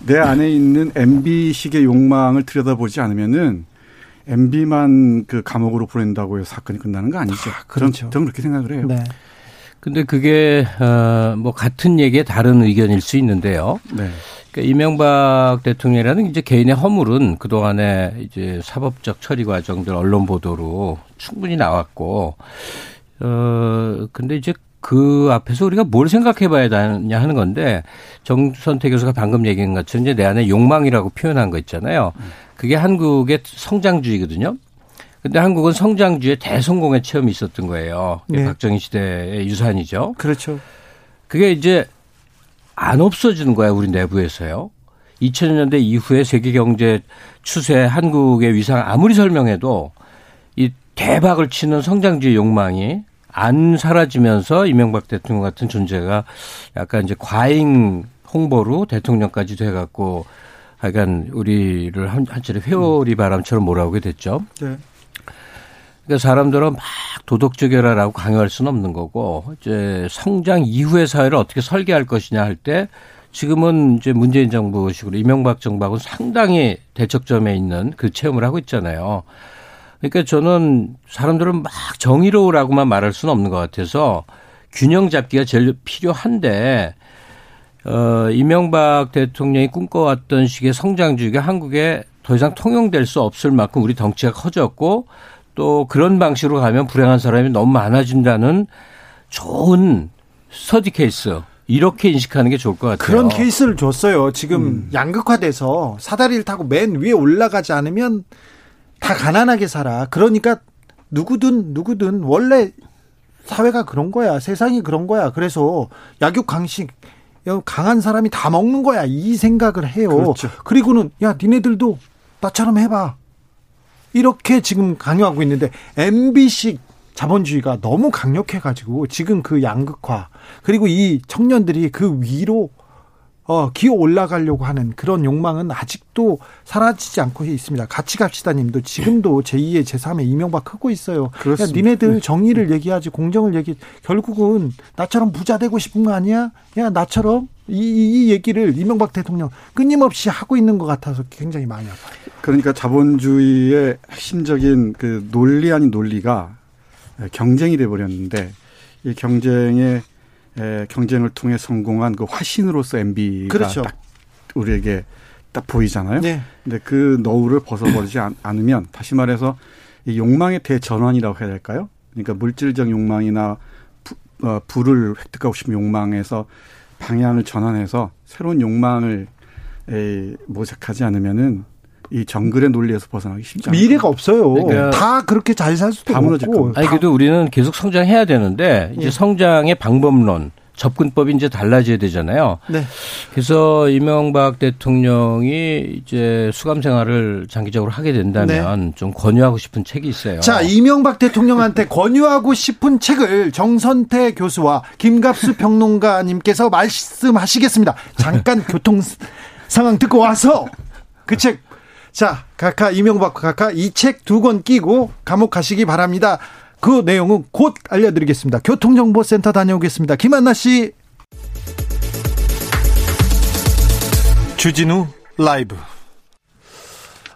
내 안에 있는 MB식의 욕망을 들여다보지 않으면은 MB만 그 감옥으로 보낸다고 해서 사건이 끝나는 거 아니죠. 아, 그렇죠. 저는, 그렇게 생각을 해요. 네. 근데 그게 어뭐 같은 얘기에 다른 의견일 수 있는데요. 네. 그러니까 이명박 대통령이라는 이제 개인의 허물은 그 동안에 이제 사법적 처리 과정들 언론 보도로 충분히 나왔고 어 근데 이제 그 앞에서 우리가 뭘 생각해 봐야 되냐 하는 건데 정선태 교수가 방금 얘기한 것처럼 이제 내 안에 욕망이라고 표현한 거 있잖아요. 그게 한국의 성장주의거든요. 근데 한국은 성장주의 대성공의 체험이 있었던 거예요. 네. 박정희 시대의 유산이죠. 그렇죠. 그게 이제 안 없어지는 거야, 우리 내부에서요. 2000년대 이후에 세계 경제 추세 한국의 위상 아무리 설명해도 이 대박을 치는 성장주의 욕망이 안 사라지면서 이명박 대통령 같은 존재가 약간 이제 과잉 홍보로 대통령까지 돼갖고 하여간 우리를 한, 한철에 회오리 바람처럼 몰아오게 됐죠. 네. 그러니까 사람들은 막 도덕적이라라고 강요할 수는 없는 거고 이제 성장 이후의 사회를 어떻게 설계할 것이냐 할 때 지금은 이제 문재인 정부식으로 이명박 정부하고 상당히 대척점에 있는 그 체험을 하고 있잖아요. 그러니까 저는 사람들은 막 정의로우라고만 말할 수는 없는 것 같아서 균형 잡기가 제일 필요한데 어 이명박 대통령이 꿈꿔왔던 식의 성장주의가 한국에 더 이상 통용될 수 없을 만큼 우리 덩치가 커졌고 또 그런 방식으로 가면 불행한 사람이 너무 많아진다는 좋은 스터디 케이스 이렇게 인식하는 게 좋을 것 같아요. 그런 케이스를 줬어요. 지금 음. 양극화돼서 사다리를 타고 맨 위에 올라가지 않으면 다 가난하게 살아. 그러니까 누구든 누구든 원래 사회가 그런 거야. 세상이 그런 거야. 그래서 약육 강식 강한 사람이 다 먹는 거야. 이 생각을 해요. 그렇죠. 그리고는 야, 니네들도 나처럼 해봐. 이렇게 지금 강요하고 있는데 MB식 자본주의가 너무 강력해가지고 지금 그 양극화 그리고 이 청년들이 그 위로 어, 기어 올라가려고 하는 그런 욕망은 아직도 사라지지 않고 있습니다. 같이 갑시다 님도 지금도 제2의 제3의 이명박 크고 있어요. 야, 니네들 네. 정의를 얘기하지 공정을 얘기 결국은 나처럼 부자 되고 싶은 거 아니야? 야, 나처럼 이, 이 얘기를 이명박 대통령 끊임없이 하고 있는 것 같아서 굉장히 많이 아파요. 그러니까 자본주의의 핵심적인 그 논리 아닌 논리가 경쟁이 돼 버렸는데 이 경쟁의 에, 경쟁을 통해 성공한 그 화신으로서 MB가 그렇죠. 딱 우리에게 딱 보이잖아요. 네. 근데 그 너울을 벗어버리지 않으면 다시 말해서 이 욕망의 대전환이라고 해야 될까요? 그러니까 물질적 욕망이나 부, 어, 부를 획득하고 싶은 욕망에서 방향을 전환해서 새로운 욕망을 에, 모색하지 않으면은 이 정글의 논리에서 벗어나기 쉽지 않아요. 미래가 없어요. 그러니까 다 그렇게 잘 살 수도 없고. 아니 그래도 우리는 계속 성장해야 되는데 이제 예. 성장의 방법론 접근법이 이제 달라져야 되잖아요. 네. 그래서 이명박 대통령이 이제 수감 생활을 장기적으로 하게 된다면 네. 좀 권유하고 싶은 책이 있어요. 자, 이명박 대통령한테 권유하고 싶은 책을 정선태 교수와 김갑수 평론가님께서 말씀하시겠습니다. 잠깐 교통 상황 듣고 와서 그 책 자, 각하 이명박 각하 이 책 두 권 끼고 감옥 가시기 바랍니다. 그 내용은 곧 알려드리겠습니다. 교통정보센터 다녀오겠습니다. 김한나 씨. 주진우 라이브.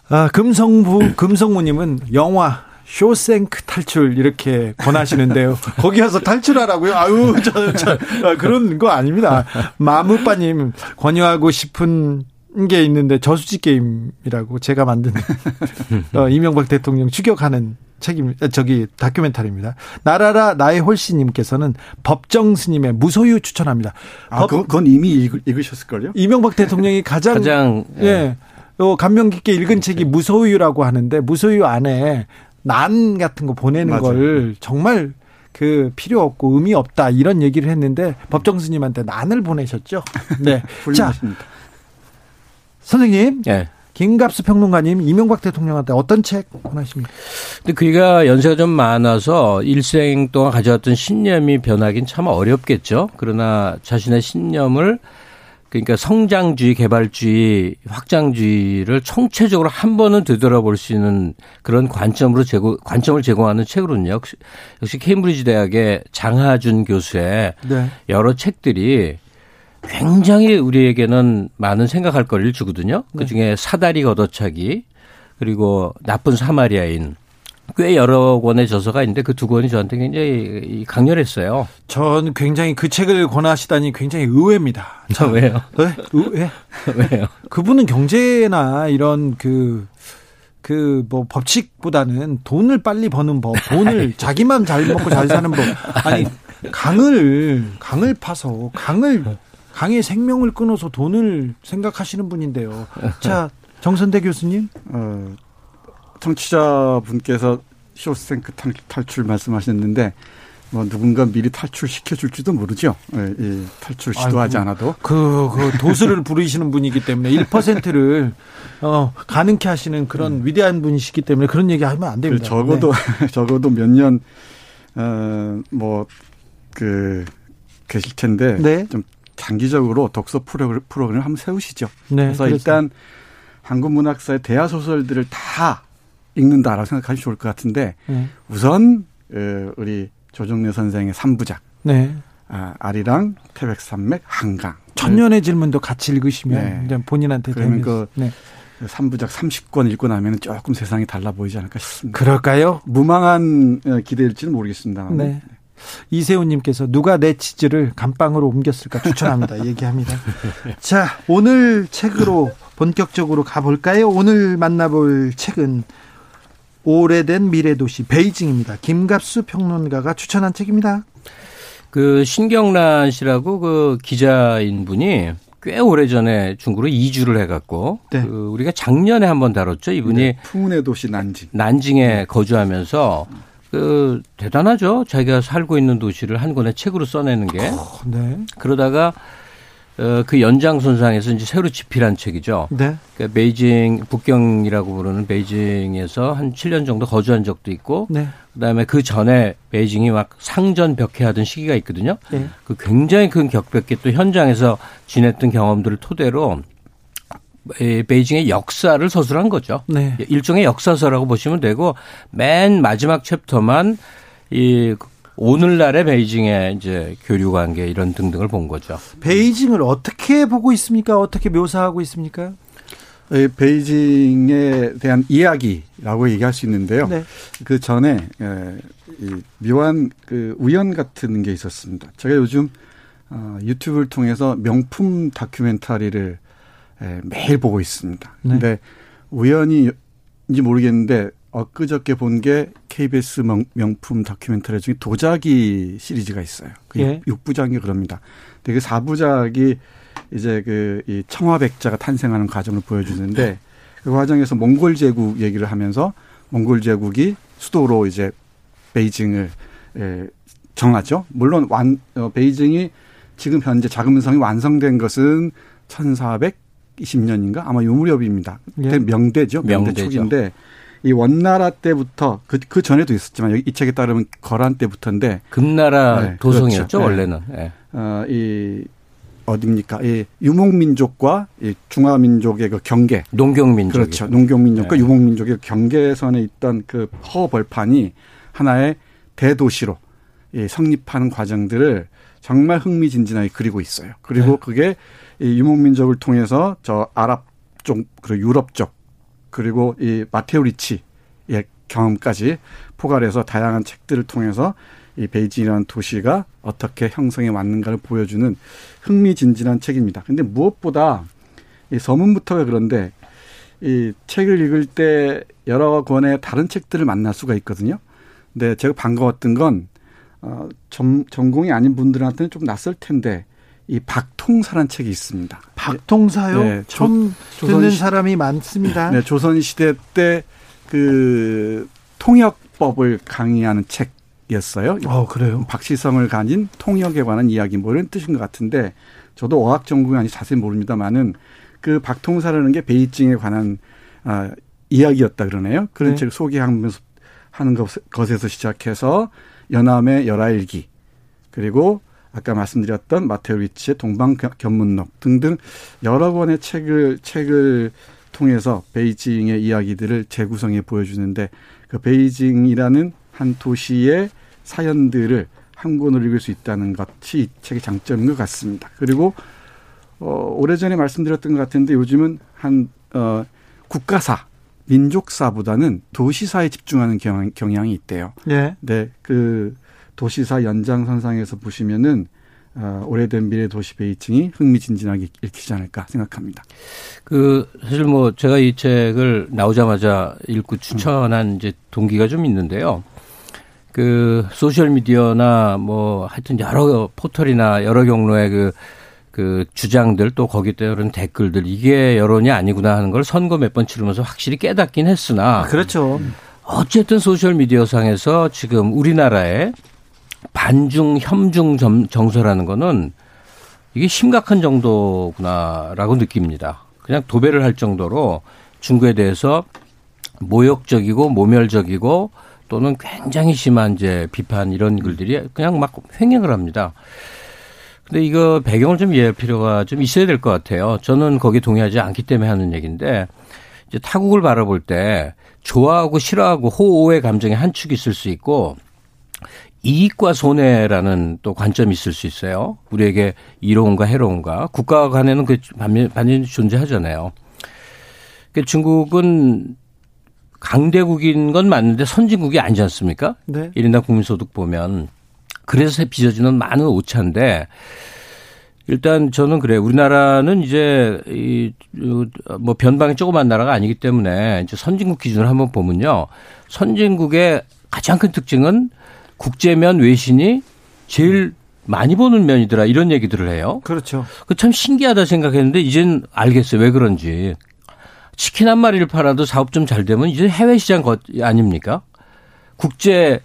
아, 금성부, 금성무님은 영화 쇼생크 탈출 이렇게 권하시는데요. 거기 가서 탈출하라고요? 아유, 저, 저, 아, 그런 거 아닙니다. 마무빠님 권유하고 싶은 게 있는데 저수지 게임이라고 제가 만든 어, 이명박 대통령 추격하는 책임 아, 저기 다큐멘터리입니다. 나라라 나의 홀씨님께서는 법정 스님의 무소유 추천합니다. 아, 법, 그건 이미 읽, 읽으셨을걸요? 이명박 대통령이 가장, 가장 예. 예. 어, 감명 깊게 읽은 책이 무소유라고 하는데 무소유 안에 난 같은 거 보내는 맞아요. 걸 정말 그 필요 없고 의미 없다 이런 얘기를 했는데 법정 스님한테 난을 보내셨죠. 네. 자, 선생님. 네. 김갑수 평론가님 이명박 대통령한테 어떤 책 권하십니까? 근데 그가 연세가 좀 많아서 일생 동안 가져왔던 신념이 변하긴 참 어렵겠죠. 그러나 자신의 신념을 그러니까 성장주의, 개발주의, 확장주의를 총체적으로 한 번은 되돌아볼 수 있는 그런 관점으로 제공, 관점을 제공하는 책으로는요. 역시, 역시 케임브리지 대학의 장하준 교수의 네. 여러 책들이 굉장히 우리에게는 많은 생각할 거리를 주거든요. 그 중에 사다리 걷어차기 그리고 나쁜 사마리아인 꽤 여러 권의 저서가 있는데 그 두 권이 저한테 굉장히 강렬했어요. 전 굉장히 그 책을 권하시다니 굉장히 의외입니다. 저 왜요? 네? 왜? 왜요? 그분은 경제나 이런 그 그뭐 법칙보다는 돈을 빨리 버는 법, 돈을 자기만 잘 먹고 잘 사는 법. 아니 강을 강을 파서 강을 강의 생명을 끊어서 돈을 생각하시는 분인데요. 자, 정선대 교수님. 어, 청취자분께서 쇼생크 탈출 말씀하셨는데 뭐 누군가 미리 탈출시켜 줄지도 모르죠. 예, 예, 탈출 시도하지 아이고, 않아도. 그, 그 도수를 부르시는 분이기 때문에 1%를 어, 가능케 하시는 그런 음. 위대한 분이시기 때문에 그런 얘기 하면 안 됩니다. 적어도 네. 적어도 몇 년 어, 뭐 그 계실 텐데 네. 좀 장기적으로 독서 프로그램, 을 한번 세우시죠. 네, 그래서 그렇습니다. 일단 한국 문학사의 대하 소설들을 다 읽는다라고 생각하시면 좋을 것 같은데 네. 우선 어, 우리 조정래 선생의 3부작 네. 아, 아리랑 태백산맥 한강 천년의 질문도 같이 읽으시면 네. 본인한테 그러면 그 네. 3부작 30권 읽고 나면 조금 세상이 달라 보이지 않을까 싶습니다. 그럴까요? 무망한 어, 기대일지는 모르겠습니다. 네. 이세훈님께서 누가 내 치즈를 감방으로 옮겼을까 추천합니다. 얘기합니다. 자, 오늘 책으로 본격적으로 가볼까요? 오늘 만나볼 책은 오래된 미래도시 베이징입니다. 김갑수 평론가가 추천한 책입니다. 그 신경란 씨라고 그 기자인 분이 꽤 오래 전에 중국으로 이주를 해갖고 네. 그 우리가 작년에 한번 다뤘죠. 이분이 네. 풍운의 도시 난징. 난징에 거주하면서 그 대단하죠. 자기가 살고 있는 도시를 한 권의 책으로 써내는 게. 어, 네. 그러다가 어, 그 연장선상에서 이제 새로 집필한 책이죠. 네. 그러니까 베이징 북경이라고 부르는 베이징에서 한 7년 정도 거주한 적도 있고, 네. 그다음에 그 전에 베이징이 막 상전 벽해하던 시기가 있거든요. 네. 그 굉장히 큰 격벽에 또 현장에서 지냈던 경험들을 토대로 베이징의 역사를 서술한 거죠. 네. 일종의 역사서라고 보시면 되고 맨 마지막 챕터만 이 오늘날의 베이징의 이제 교류 관계 이런 등등을 본 거죠. 베이징을 어떻게 보고 있습니까? 어떻게 묘사하고 있습니까? 예, 베이징에 대한 이야기라고 얘기할 수 있는데요. 네. 그 전에 예, 묘한 그 우연 같은 게 있었습니다. 제가 요즘 어, 유튜브를 통해서 명품 다큐멘터리를 예, 매일 보고 있습니다. 네. 근데 우연히인지 모르겠는데 엊그저께 본 게 KBS 명 품 다큐멘터리 중에 도자기 시리즈가 있어요. 그 예. 6부작이 그럽니다. 그 4부작이 이제 그 이 청화백자가 탄생하는 과정을 보여주는데 그 과정에서 몽골 제국 얘기를 하면서 몽골 제국이 수도로 이제 베이징을 예, 정하죠. 물론 완 어, 베이징이 지금 현재 자금성이 완성된 것은 1420년인가 아마 요 무렵입니다. 예. 명대죠. 명대 명대죠. 초기인데 이 원나라 때부터 그, 그 전에도 있었지만 여기 이 책에 따르면 거란 때부터인데 금나라 네, 도성이었죠 그렇죠. 원래는. 네. 어, 이 어딥니까? 이 유목민족과 이 중화민족의 그 경계. 농경민족. 그렇죠. 농경민족과 네. 유목민족의 경계선에 있던 그 허벌판이 하나의 대도시로 이 성립하는 과정들을 정말 흥미진진하게 그리고 있어요. 그리고 네. 그게 이 유목민족을 통해서 저 아랍 쪽 그리고 유럽 쪽 그리고 이 마테오 리치의 경험까지 포괄해서 다양한 책들을 통해서 이 베이징이라는 도시가 어떻게 형성해 왔는가를 보여주는 흥미진진한 책입니다. 근데 무엇보다 이 서문부터가 그런데 이 책을 읽을 때 여러 권의 다른 책들을 만날 수가 있거든요. 근데 제가 반가웠던 건 어, 전, 전공이 아닌 분들한테는 좀 낯설 텐데 이 박통사란 책이 있습니다. 박통사요? 네, 처음 듣는 사람이 많습니다. 네, 조선 시대 때 그 통역법을 강의하는 책이었어요. 어, 그래요? 박시성을 가진 통역에 관한 이야기 뭐 이런 뜻인 것 같은데 저도 어학 전공이 아니 자세히 모릅니다만은 그 박통사라는 게 베이징에 관한 아, 이야기였다 그러네요. 그런 네. 책을 소개하면서 하는 것에서 시작해서 연암의 열아일기 그리고 아까 말씀드렸던 마테오 리치의 동방견문록 등등 여러 권의 책을 책을 통해서 베이징의 이야기들을 재구성해 보여주는데 그 베이징이라는 한 도시의 사연들을 한 권으로 읽을 수 있다는 것이 이 책의 장점인 것 같습니다. 그리고 어 오래전에 말씀드렸던 것 같은데 요즘은 한 어 국가사 민족사보다는 도시사에 집중하는 경향, 경향이 있대요. 네. 네. 그 도시사 연장선상에서 보시면은 어, 오래된 미래 도시 베이징이 흥미진진하게 읽히지 않을까 생각합니다. 그 사실 뭐 제가 이 책을 나오자마자 읽고 추천한 음. 이제 동기가 좀 있는데요. 그 소셜 미디어나 뭐 하여튼 여러 포털이나 여러 경로의 그, 그 주장들 또 거기에 따른 댓글들 이게 여론이 아니구나 하는 걸 선거 몇 번 치르면서 확실히 깨닫긴 했으나 그렇죠. 어쨌든 소셜 미디어 상에서 지금 우리나라에 반중 혐중 정서라는 거는 이게 심각한 정도구나라고 느낍니다. 그냥 도배를 할 정도로 중국에 대해서 모욕적이고 모멸적이고 또는 굉장히 심한 이제 비판 이런 글들이 그냥 막 횡행을 합니다. 근데 이거 배경을 좀 이해할 필요가 좀 있어야 될 것 같아요. 저는 거기 동의하지 않기 때문에 하는 얘기인데 이제 타국을 바라볼 때 좋아하고 싫어하고 호호의 감정의 한 축이 있을 수 있고 이익과 손해라는 또 관점이 있을 수 있어요. 우리에게 이로운가 해로운가. 국가 간에는 그 반전이 존재하잖아요. 그 중국은 강대국인 건 맞는데 선진국이 아니지 않습니까? 네. 1인당 국민소득 보면. 그래서 빚어지는 많은 오차인데 일단 저는 그래요. 우리나라는 이제 이 뭐 변방이 조그만 나라가 아니기 때문에 이제 선진국 기준을 한번 보면요. 선진국의 가장 큰 특징은 국제면 외신이 제일 많이 보는 면이더라 이런 얘기들을 해요. 그렇죠. 그 참 신기하다 생각했는데 이젠 알겠어요. 왜 그런지. 치킨 한 마리를 팔아도 사업 좀 잘 되면 이제 해외 시장 것 아닙니까? 국제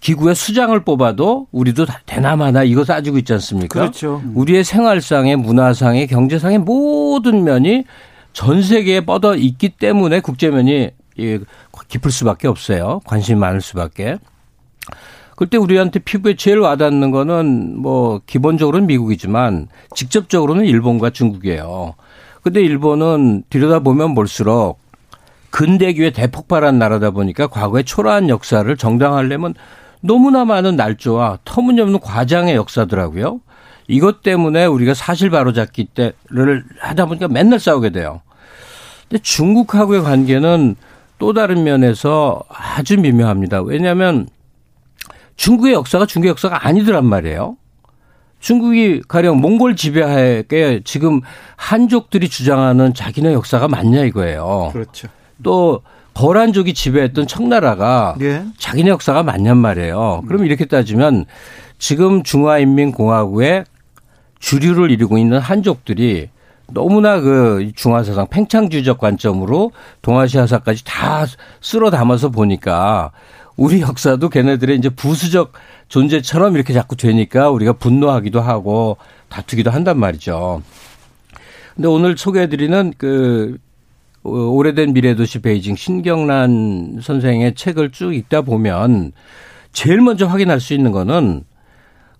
기구의 수장을 뽑아도 우리도 대나마나 이거 따지고 있지 않습니까? 그렇죠. 우리의 생활상의 문화상의 경제상의 모든 면이 전 세계에 뻗어 있기 때문에 국제면이 깊을 수밖에 없어요. 관심이 많을 수밖에. 그때 우리한테 피부에 제일 와닿는 거는 뭐 기본적으로는 미국이지만 직접적으로는 일본과 중국이에요. 근데 일본은 들여다보면 볼수록 근대기에 대폭발한 나라다 보니까 과거의 초라한 역사를 정당하려면 너무나 많은 날조와 터무니없는 과장의 역사더라고요. 이것 때문에 우리가 사실 바로잡기 때를 하다 보니까 맨날 싸우게 돼요. 근데 중국하고의 관계는 또 다른 면에서 아주 미묘합니다. 왜냐하면 중국의 역사가 중국의 역사가 아니더란 말이에요. 중국이 가령 몽골 지배하에 지금 한족들이 주장하는 자기네 역사가 맞냐 이거예요. 그렇죠. 또 거란족이 지배했던 청나라가 예. 자기네 역사가 맞냔 말이에요. 그럼 이렇게 따지면 지금 중화인민공화국의 주류를 이루고 있는 한족들이 너무나 그 중화사상 팽창주의적 관점으로 동아시아사까지 다 쓸어 담아서 보니까 우리 역사도 걔네들의 이제 부수적 존재처럼 이렇게 자꾸 되니까 우리가 분노하기도 하고 다투기도 한단 말이죠. 근데 오늘 소개해드리는 그 오래된 미래도시 베이징 신경란 선생의 책을 쭉 읽다 보면 제일 먼저 확인할 수 있는 거는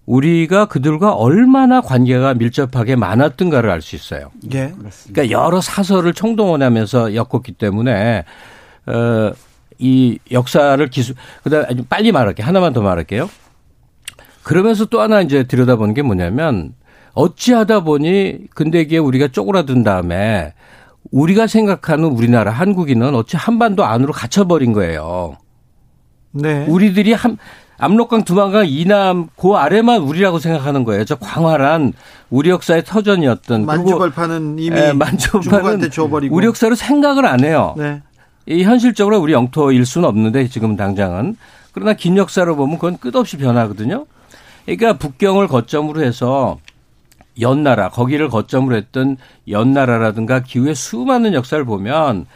우리가 그들과 얼마나 관계가 밀접하게 많았던가를 알 수 있어요. 예. 그러니까 여러 사설을 총동원하면서 엮었기 때문에 어, 이 역사를 기술 그다음 에 빨리 말할게 하나만 더 말할게요. 그러면서 또 하나 이제 들여다보는 게 뭐냐면 어찌하다 보니 근대기에 우리가 쪼그라든 다음에 우리가 생각하는 우리나라 한국인은 어찌 한반도 안으로 갇혀버린 거예요. 네. 우리들이 한 압록강 두만강 이남 그 아래만 우리라고 생각하는 거예요. 저 광활한 우리 역사의 터전이었던 만주벌판은 이미 예, 만주벌판은 줘버리고 우리 역사로 생각을 안 해요. 네. 이 현실적으로 우리 영토일 수는 없는데 지금 당장은 그러나 긴 역사로 보면 그건 끝없이 변하거든요. 그러니까 북경을 거점으로 해서 연나라 거기를 거점으로 했던 연나라라든가 기후의 수많은 역사를 보면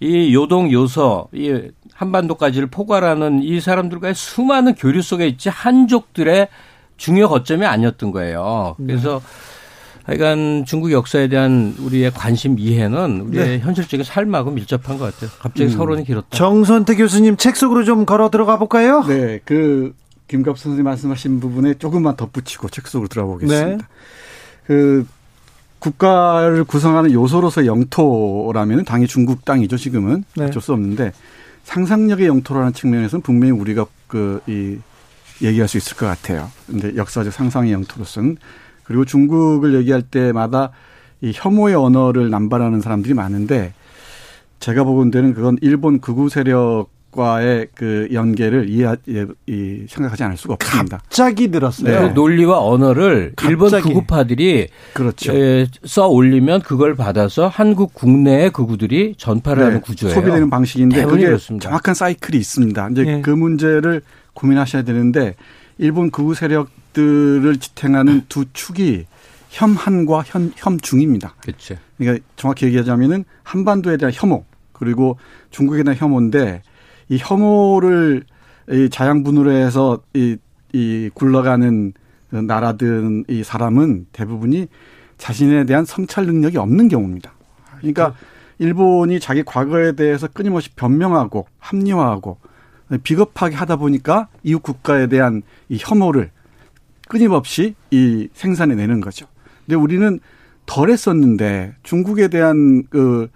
이 요동 요서 이 한반도까지를 포괄하는 이 사람들과의 수많은 교류 속에 있지 한족들의 중요 거점이 아니었던 거예요. 그래서 하여간 중국 역사에 대한 우리의 관심 이해는 우리의 네. 현실적인 삶하고 밀접한 것 같아요. 갑자기 음. 서론이 길었다. 정선태 교수님 책 속으로 좀 걸어 들어가 볼까요? 네, 그 김갑 선생님 말씀하신 부분에 조금만 덧붙이고 책 속으로 들어보겠습니다. 네. 그 국가를 구성하는 요소로서 영토라면 당연히 중국 땅이죠 지금은 네. 어쩔 수 없는데 상상력의 영토라는 측면에서는 분명히 우리가 그 이 얘기할 수 있을 것 같아요. 근데 역사적 상상의 영토로서는 그리고 중국을 얘기할 때마다 이 혐오의 언어를 남발하는 사람들이 많은데 제가 보건대는 그건 일본 극우 세력 과의 그 연계를 이해 이 생각하지 않을 수가 없습니다. 갑자기 들었어요. 네. 그 논리와 언어를 갑자기. 일본 극우파들이 그렇죠. 써 올리면 그걸 받아서 한국 국내의 극우들이 전파를 네. 하는 구조예요. 소비되는 방식인데 그게 그렇습니다. 정확한 사이클이 있습니다. 이제 네. 그 문제를 고민하셔야 되는데 일본 극우 세력들을 지탱하는 두 축이 혐한과 혐, 혐중입니다. 그렇죠. 그러니까 정확히 얘기하자면은 한반도에 대한 혐오 그리고 중국에 대한 혐오인데 이 혐오를 이 자양분으로 해서 이, 이 굴러가는 나라든 이 사람은 대부분이 자신에 대한 성찰 능력이 없는 경우입니다. 그러니까 일본이 자기 과거에 대해서 끊임없이 변명하고 합리화하고 비겁하게 하다 보니까 이웃 국가에 대한 이 혐오를 끊임없이 이 생산해 내는 거죠. 근데 우리는 덜 했었는데 중국에 대한 그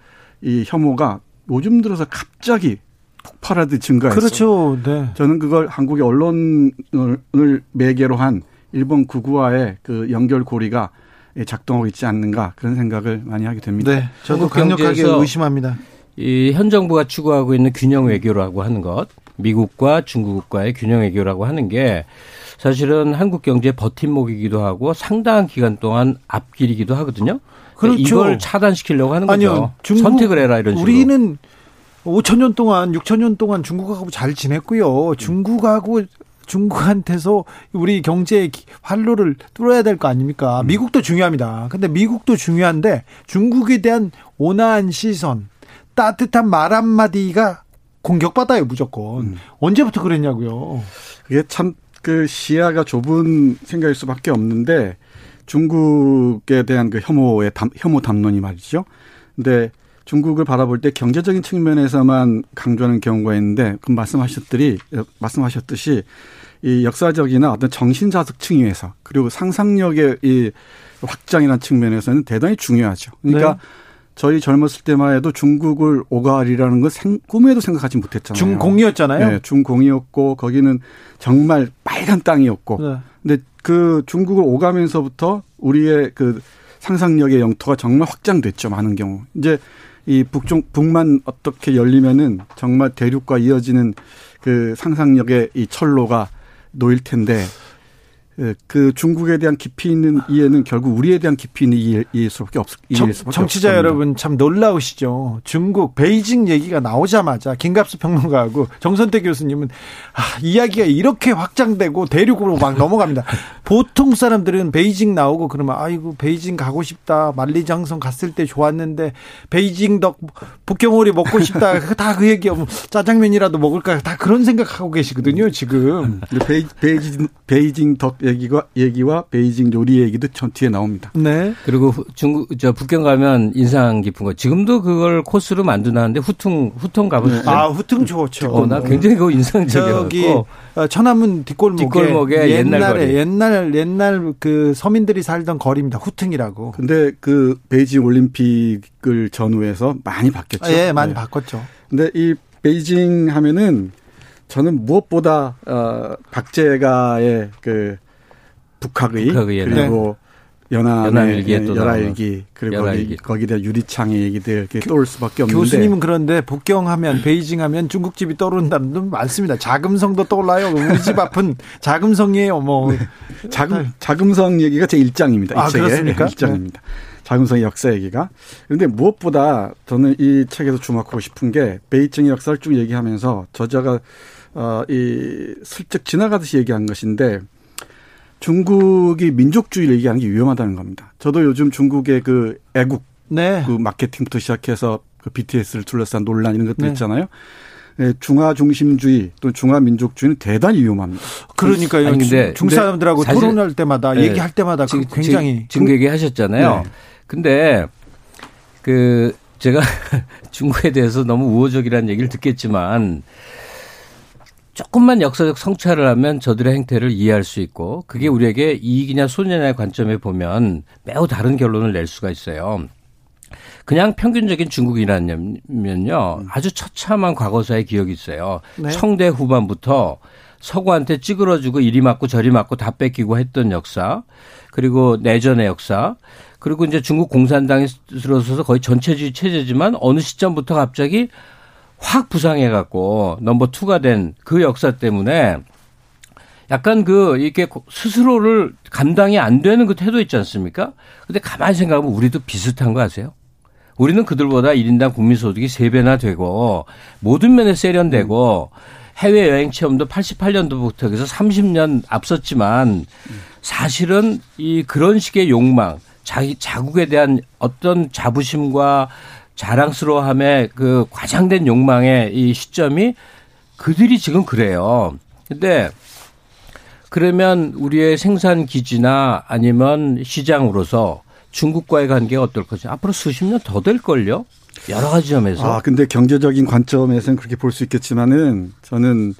이 혐오가 요즘 들어서 갑자기 폭발하듯 증가했어요. 그렇죠. 네. 저는 그걸 한국의 언론을 매개로 한 일본 구구와의 그 연결 고리가 작동하고 있지 않는가 그런 생각을 많이 하게 됩니다. 네. 저도 강력하게 의심합니다. 이 현 정부가 추구하고 있는 균형 외교라고 하는 것, 미국과 중국과의 균형 외교라고 하는 게 사실은 한국 경제 버팀목이기도 하고 상당한 기간 동안 앞길이기도 하거든요. 그렇죠. 이걸 차단시키려고 하는 거죠. 아니요, 중국, 선택을 해라 이런 식으로. 우리는 5천 년 동안 6천 년 동안 중국하고 잘 지냈고요. 중국하고 중국한테서 우리 경제의 활로를 뚫어야 될 거 아닙니까? 음. 미국도 중요합니다. 근데 미국도 중요한데 중국에 대한 온화한 시선, 따뜻한 말 한마디가 공격받아요 무조건. 음. 언제부터 그랬냐고요. 그게 참 그 시야가 좁은 생각일 수밖에 없는데 중국에 대한 그 혐오의 담, 혐오 담론이 말이죠. 근데 중국을 바라볼 때 경제적인 측면에서만 강조하는 경우가 있는데 그 말씀하셨더니 말씀하셨듯이 이 역사적이나 어떤 정신자극 층위에서 그리고 상상력의 이 확장이라는 측면에서는 대단히 중요하죠. 그러니까 네. 저희 젊었을 때만 해도 중국을 오가리라는 걸 생, 꿈에도 생각하지 못했잖아요. 중공이었잖아요. 네, 중공이었고 거기는 정말 빨간 땅이었고. 네. 근데 그 중국을 오가면서부터 우리의 그 상상력의 영토가 정말 확장됐죠. 많은 경우. 이제 이 북중 북만 어떻게 열리면은 정말 대륙과 이어지는 그 상상력의 이 철로가 놓일 텐데 예, 그 중국에 대한 깊이 있는 이해는 결국 우리에 대한 깊이 있는 이해, 일 수밖에 없, 이해일 수밖에 정치자 없습니다. 여러분 참 놀라우시죠. 중국 베이징 얘기가 나오자마자 김갑수 평론가하고 정선태 교수님은 아, 이야기가 이렇게 확장되고 대륙으로 막 넘어갑니다. 보통 사람들은 베이징 나오고 그러면 아이고 베이징 가고 싶다. 만리장성 갔을 때 좋았는데 베이징 덕 북경오리 먹고 싶다. 다 그 얘기하면 짜장면이라도 먹을까 다 그런 생각하고 계시거든요 지금. 베이, 베이징 베이징 덕 얘기가 얘기와 베이징 요리 얘기도 전 뒤에 나옵니다. 네. 그리고 중국 저 북경 가면 인상 깊은 거 지금도 그걸 코스로 만드나는데 후퉁 후퉁 가보셨죠? 아 후퉁 좋죠. 어, 나 굉장히 그 인상적이었고 어, 천안문 뒷골목에, 뒷골목에 옛날 옛날에 옛날 옛날 그 서민들이 살던 거리입니다. 후퉁이라고. 근데 그 베이징 올림픽을 전후해서 많이 바뀌었죠. 아, 예, 많이 네. 바꿨죠. 근데 이 베이징 하면은 저는 무엇보다 어 박재가의 그 북학의, 북학의 그리고 네. 연합일기 연합일기 그리고 연합일기. 거기 거기다 유리창의 얘기들 이렇게 떠올 수밖에 없는데 교수님은 그런데 북경하면 베이징하면 중국집이 떠오른다는 분 많습니다. 자금성도 떠올라요. 우리 집 앞은 자금성이에요. 뭐 네. 자금 자금성 얘기가 제 일장입니다. 이 아, 책의 그렇습니까? 일장입니다. 네. 자금성의 역사 얘기가. 그런데 무엇보다 저는 이 책에서 주목하고 싶은 게 베이징의 역사를 쭉 얘기하면서 저자가 어, 이 슬쩍 지나가듯이 얘기한 것인데 중국이 민족주의를 얘기하는 게 위험하다는 겁니다. 저도 요즘 중국의 그 애국 네. 그 마케팅부터 시작해서 그 BTS를 둘러싼 논란 이런 것들 네. 있잖아요. 네, 중화 중심주의 또 중화 민족주의는 대단히 위험합니다. 그러니까요. 아니, 근데 중 사람들하고 토론할 때마다 네. 얘기할 때마다 지금, 굉장히 지금 그 얘기하셨잖아요. 네. 근데 그 제가 중국에 대해서 너무 우호적이라는 얘기를 듣겠지만 조금만 역사적 성찰을 하면 저들의 행태를 이해할 수 있고 그게 우리에게 이익이냐 손해냐의 관점에 보면 매우 다른 결론을 낼 수가 있어요. 그냥 평균적인 중국이라면요 아주 처참한 과거사의 기억이 있어요. 네. 청대 후반부터 서구한테 찌그러주고 이리 맞고 저리 맞고 다 뺏기고 했던 역사 그리고 내전의 역사 그리고 이제 중국 공산당이 들어서서 거의 전체주의 체제지만 어느 시점부터 갑자기 확 부상해갖고 넘버 투가 된 그 역사 때문에 약간 그 이렇게 스스로를 감당이 안 되는 그 태도 있지 않습니까? 근데 가만히 생각하면 우리도 비슷한 거 아세요? 우리는 그들보다 1인당 국민소득이 3배나 되고 모든 면에 세련되고 해외여행 체험도 88년도부터 해서 30년 앞섰지만 사실은 이 그런 식의 욕망, 자기 자국에 대한 어떤 자부심과 자랑스러워함의 그 과장된 욕망의 이 시점이 그들이 지금 그래요. 근데 그러면 우리의 생산 기지나 아니면 시장으로서 중국과의 관계가 어떨 거지? 앞으로 수십 년 더 될 걸요? 여러 가지 점에서. 아, 근데 경제적인 관점에서는 그렇게 볼 수 있겠지만은 저는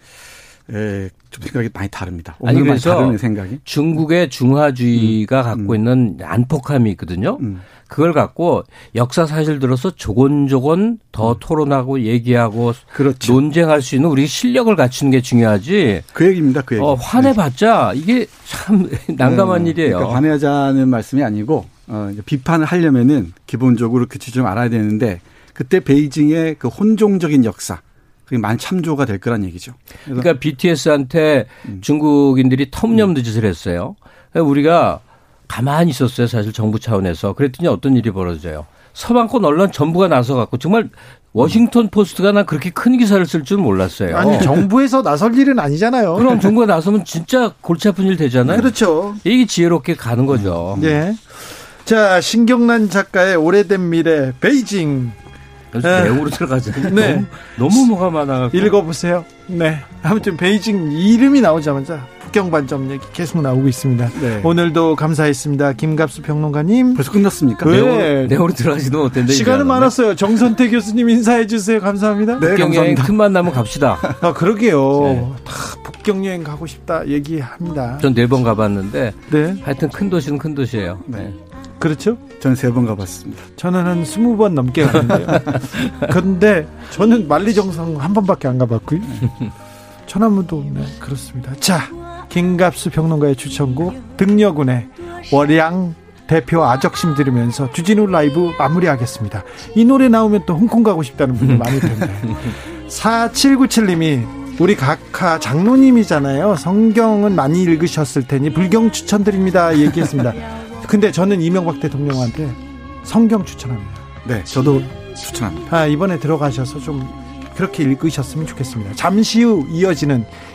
에, 좀 생각이 많이 다릅니다. 아니 그래서 다른 생각이. 중국의 중화주의가 음, 갖고 음. 있는 안폭함이 있거든요. 음. 그걸 갖고 역사 사실 들어서 조곤조곤 더 음. 토론하고 얘기하고 그렇죠. 논쟁할 수 있는 우리 실력을 갖추는 게 중요하지. 그 얘기입니다. 그 얘기. 어, 화내봤자 이게 참 난감한 네. 일이에요. 그러니까 화내자는 말씀이 아니고 어, 비판을 하려면은 기본적으로 그 지점 알아야 되는데 그때 베이징의 그 혼종적인 역사 그게 많이 참조가 될 거란 얘기죠. 그러니까 BTS한테 음. 중국인들이 터무니없는 짓을 했어요. 우리가 가만히 있었어요. 사실 정부 차원에서. 그랬더니 어떤 일이 벌어져요. 서방권 언론 전부가 나서 갖고 정말 워싱턴 포스트가 난 그렇게 큰 기사를 쓸 줄 몰랐어요. 아니 정부에서 나설 일은 아니잖아요. 그럼 정부가 나서면 진짜 골치 아픈 일 되잖아요. 그렇죠. 이게 지혜롭게 가는 거죠. 네. 자 신경란 작가의 오래된 미래 베이징 네. 내용으로 들어가죠. 네. 너무, 너무 뭐가 많아. 읽어보세요. 네. 아무튼 베이징 이름이 나오자마자 북경반점 얘기 계속 나오고 있습니다. 네. 오늘도 감사했습니다. 김갑수 평론가님. 벌써 끝났습니까? 네. 내용, 내용으로 들어가지도 못했는데. 시간은 많았어요. 정선태 교수님 인사해 주세요. 감사합니다. 네, 북경 여행 큰 만 나면 갑시다. 아, 그러게요. 네. 다 북경 여행 가고 싶다 얘기합니다. 전 네 번 가봤는데. 네. 하여튼 큰 도시는 큰 도시예요. 네. 그렇죠? 저는 세번 가봤습니다. 저는 한 스무 번 넘게 갔는데요. 그런데 저는 만리정상 한 번밖에 안 가봤고요. 천안문도 네, 그렇습니다. 자, 김갑수 평론가의 추천곡 등려군의 월양 대표 아적심 들으면서 주진우 라이브 마무리하겠습니다. 이 노래 나오면 또 홍콩 가고 싶다는 분들 많을 텐데. 4797님이 우리 각하 장로님이잖아요. 성경은 많이 읽으셨을 테니 불경 추천드립니다. 얘기했습니다. 근데 저는 이명박 대통령한테 성경 추천합니다. 네, 저도 추천합니다. 아, 이번에 들어가셔서 좀 그렇게 읽으셨으면 좋겠습니다. 잠시 후 이어지는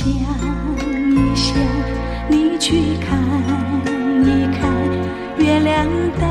想一想，你去看一看，月亮。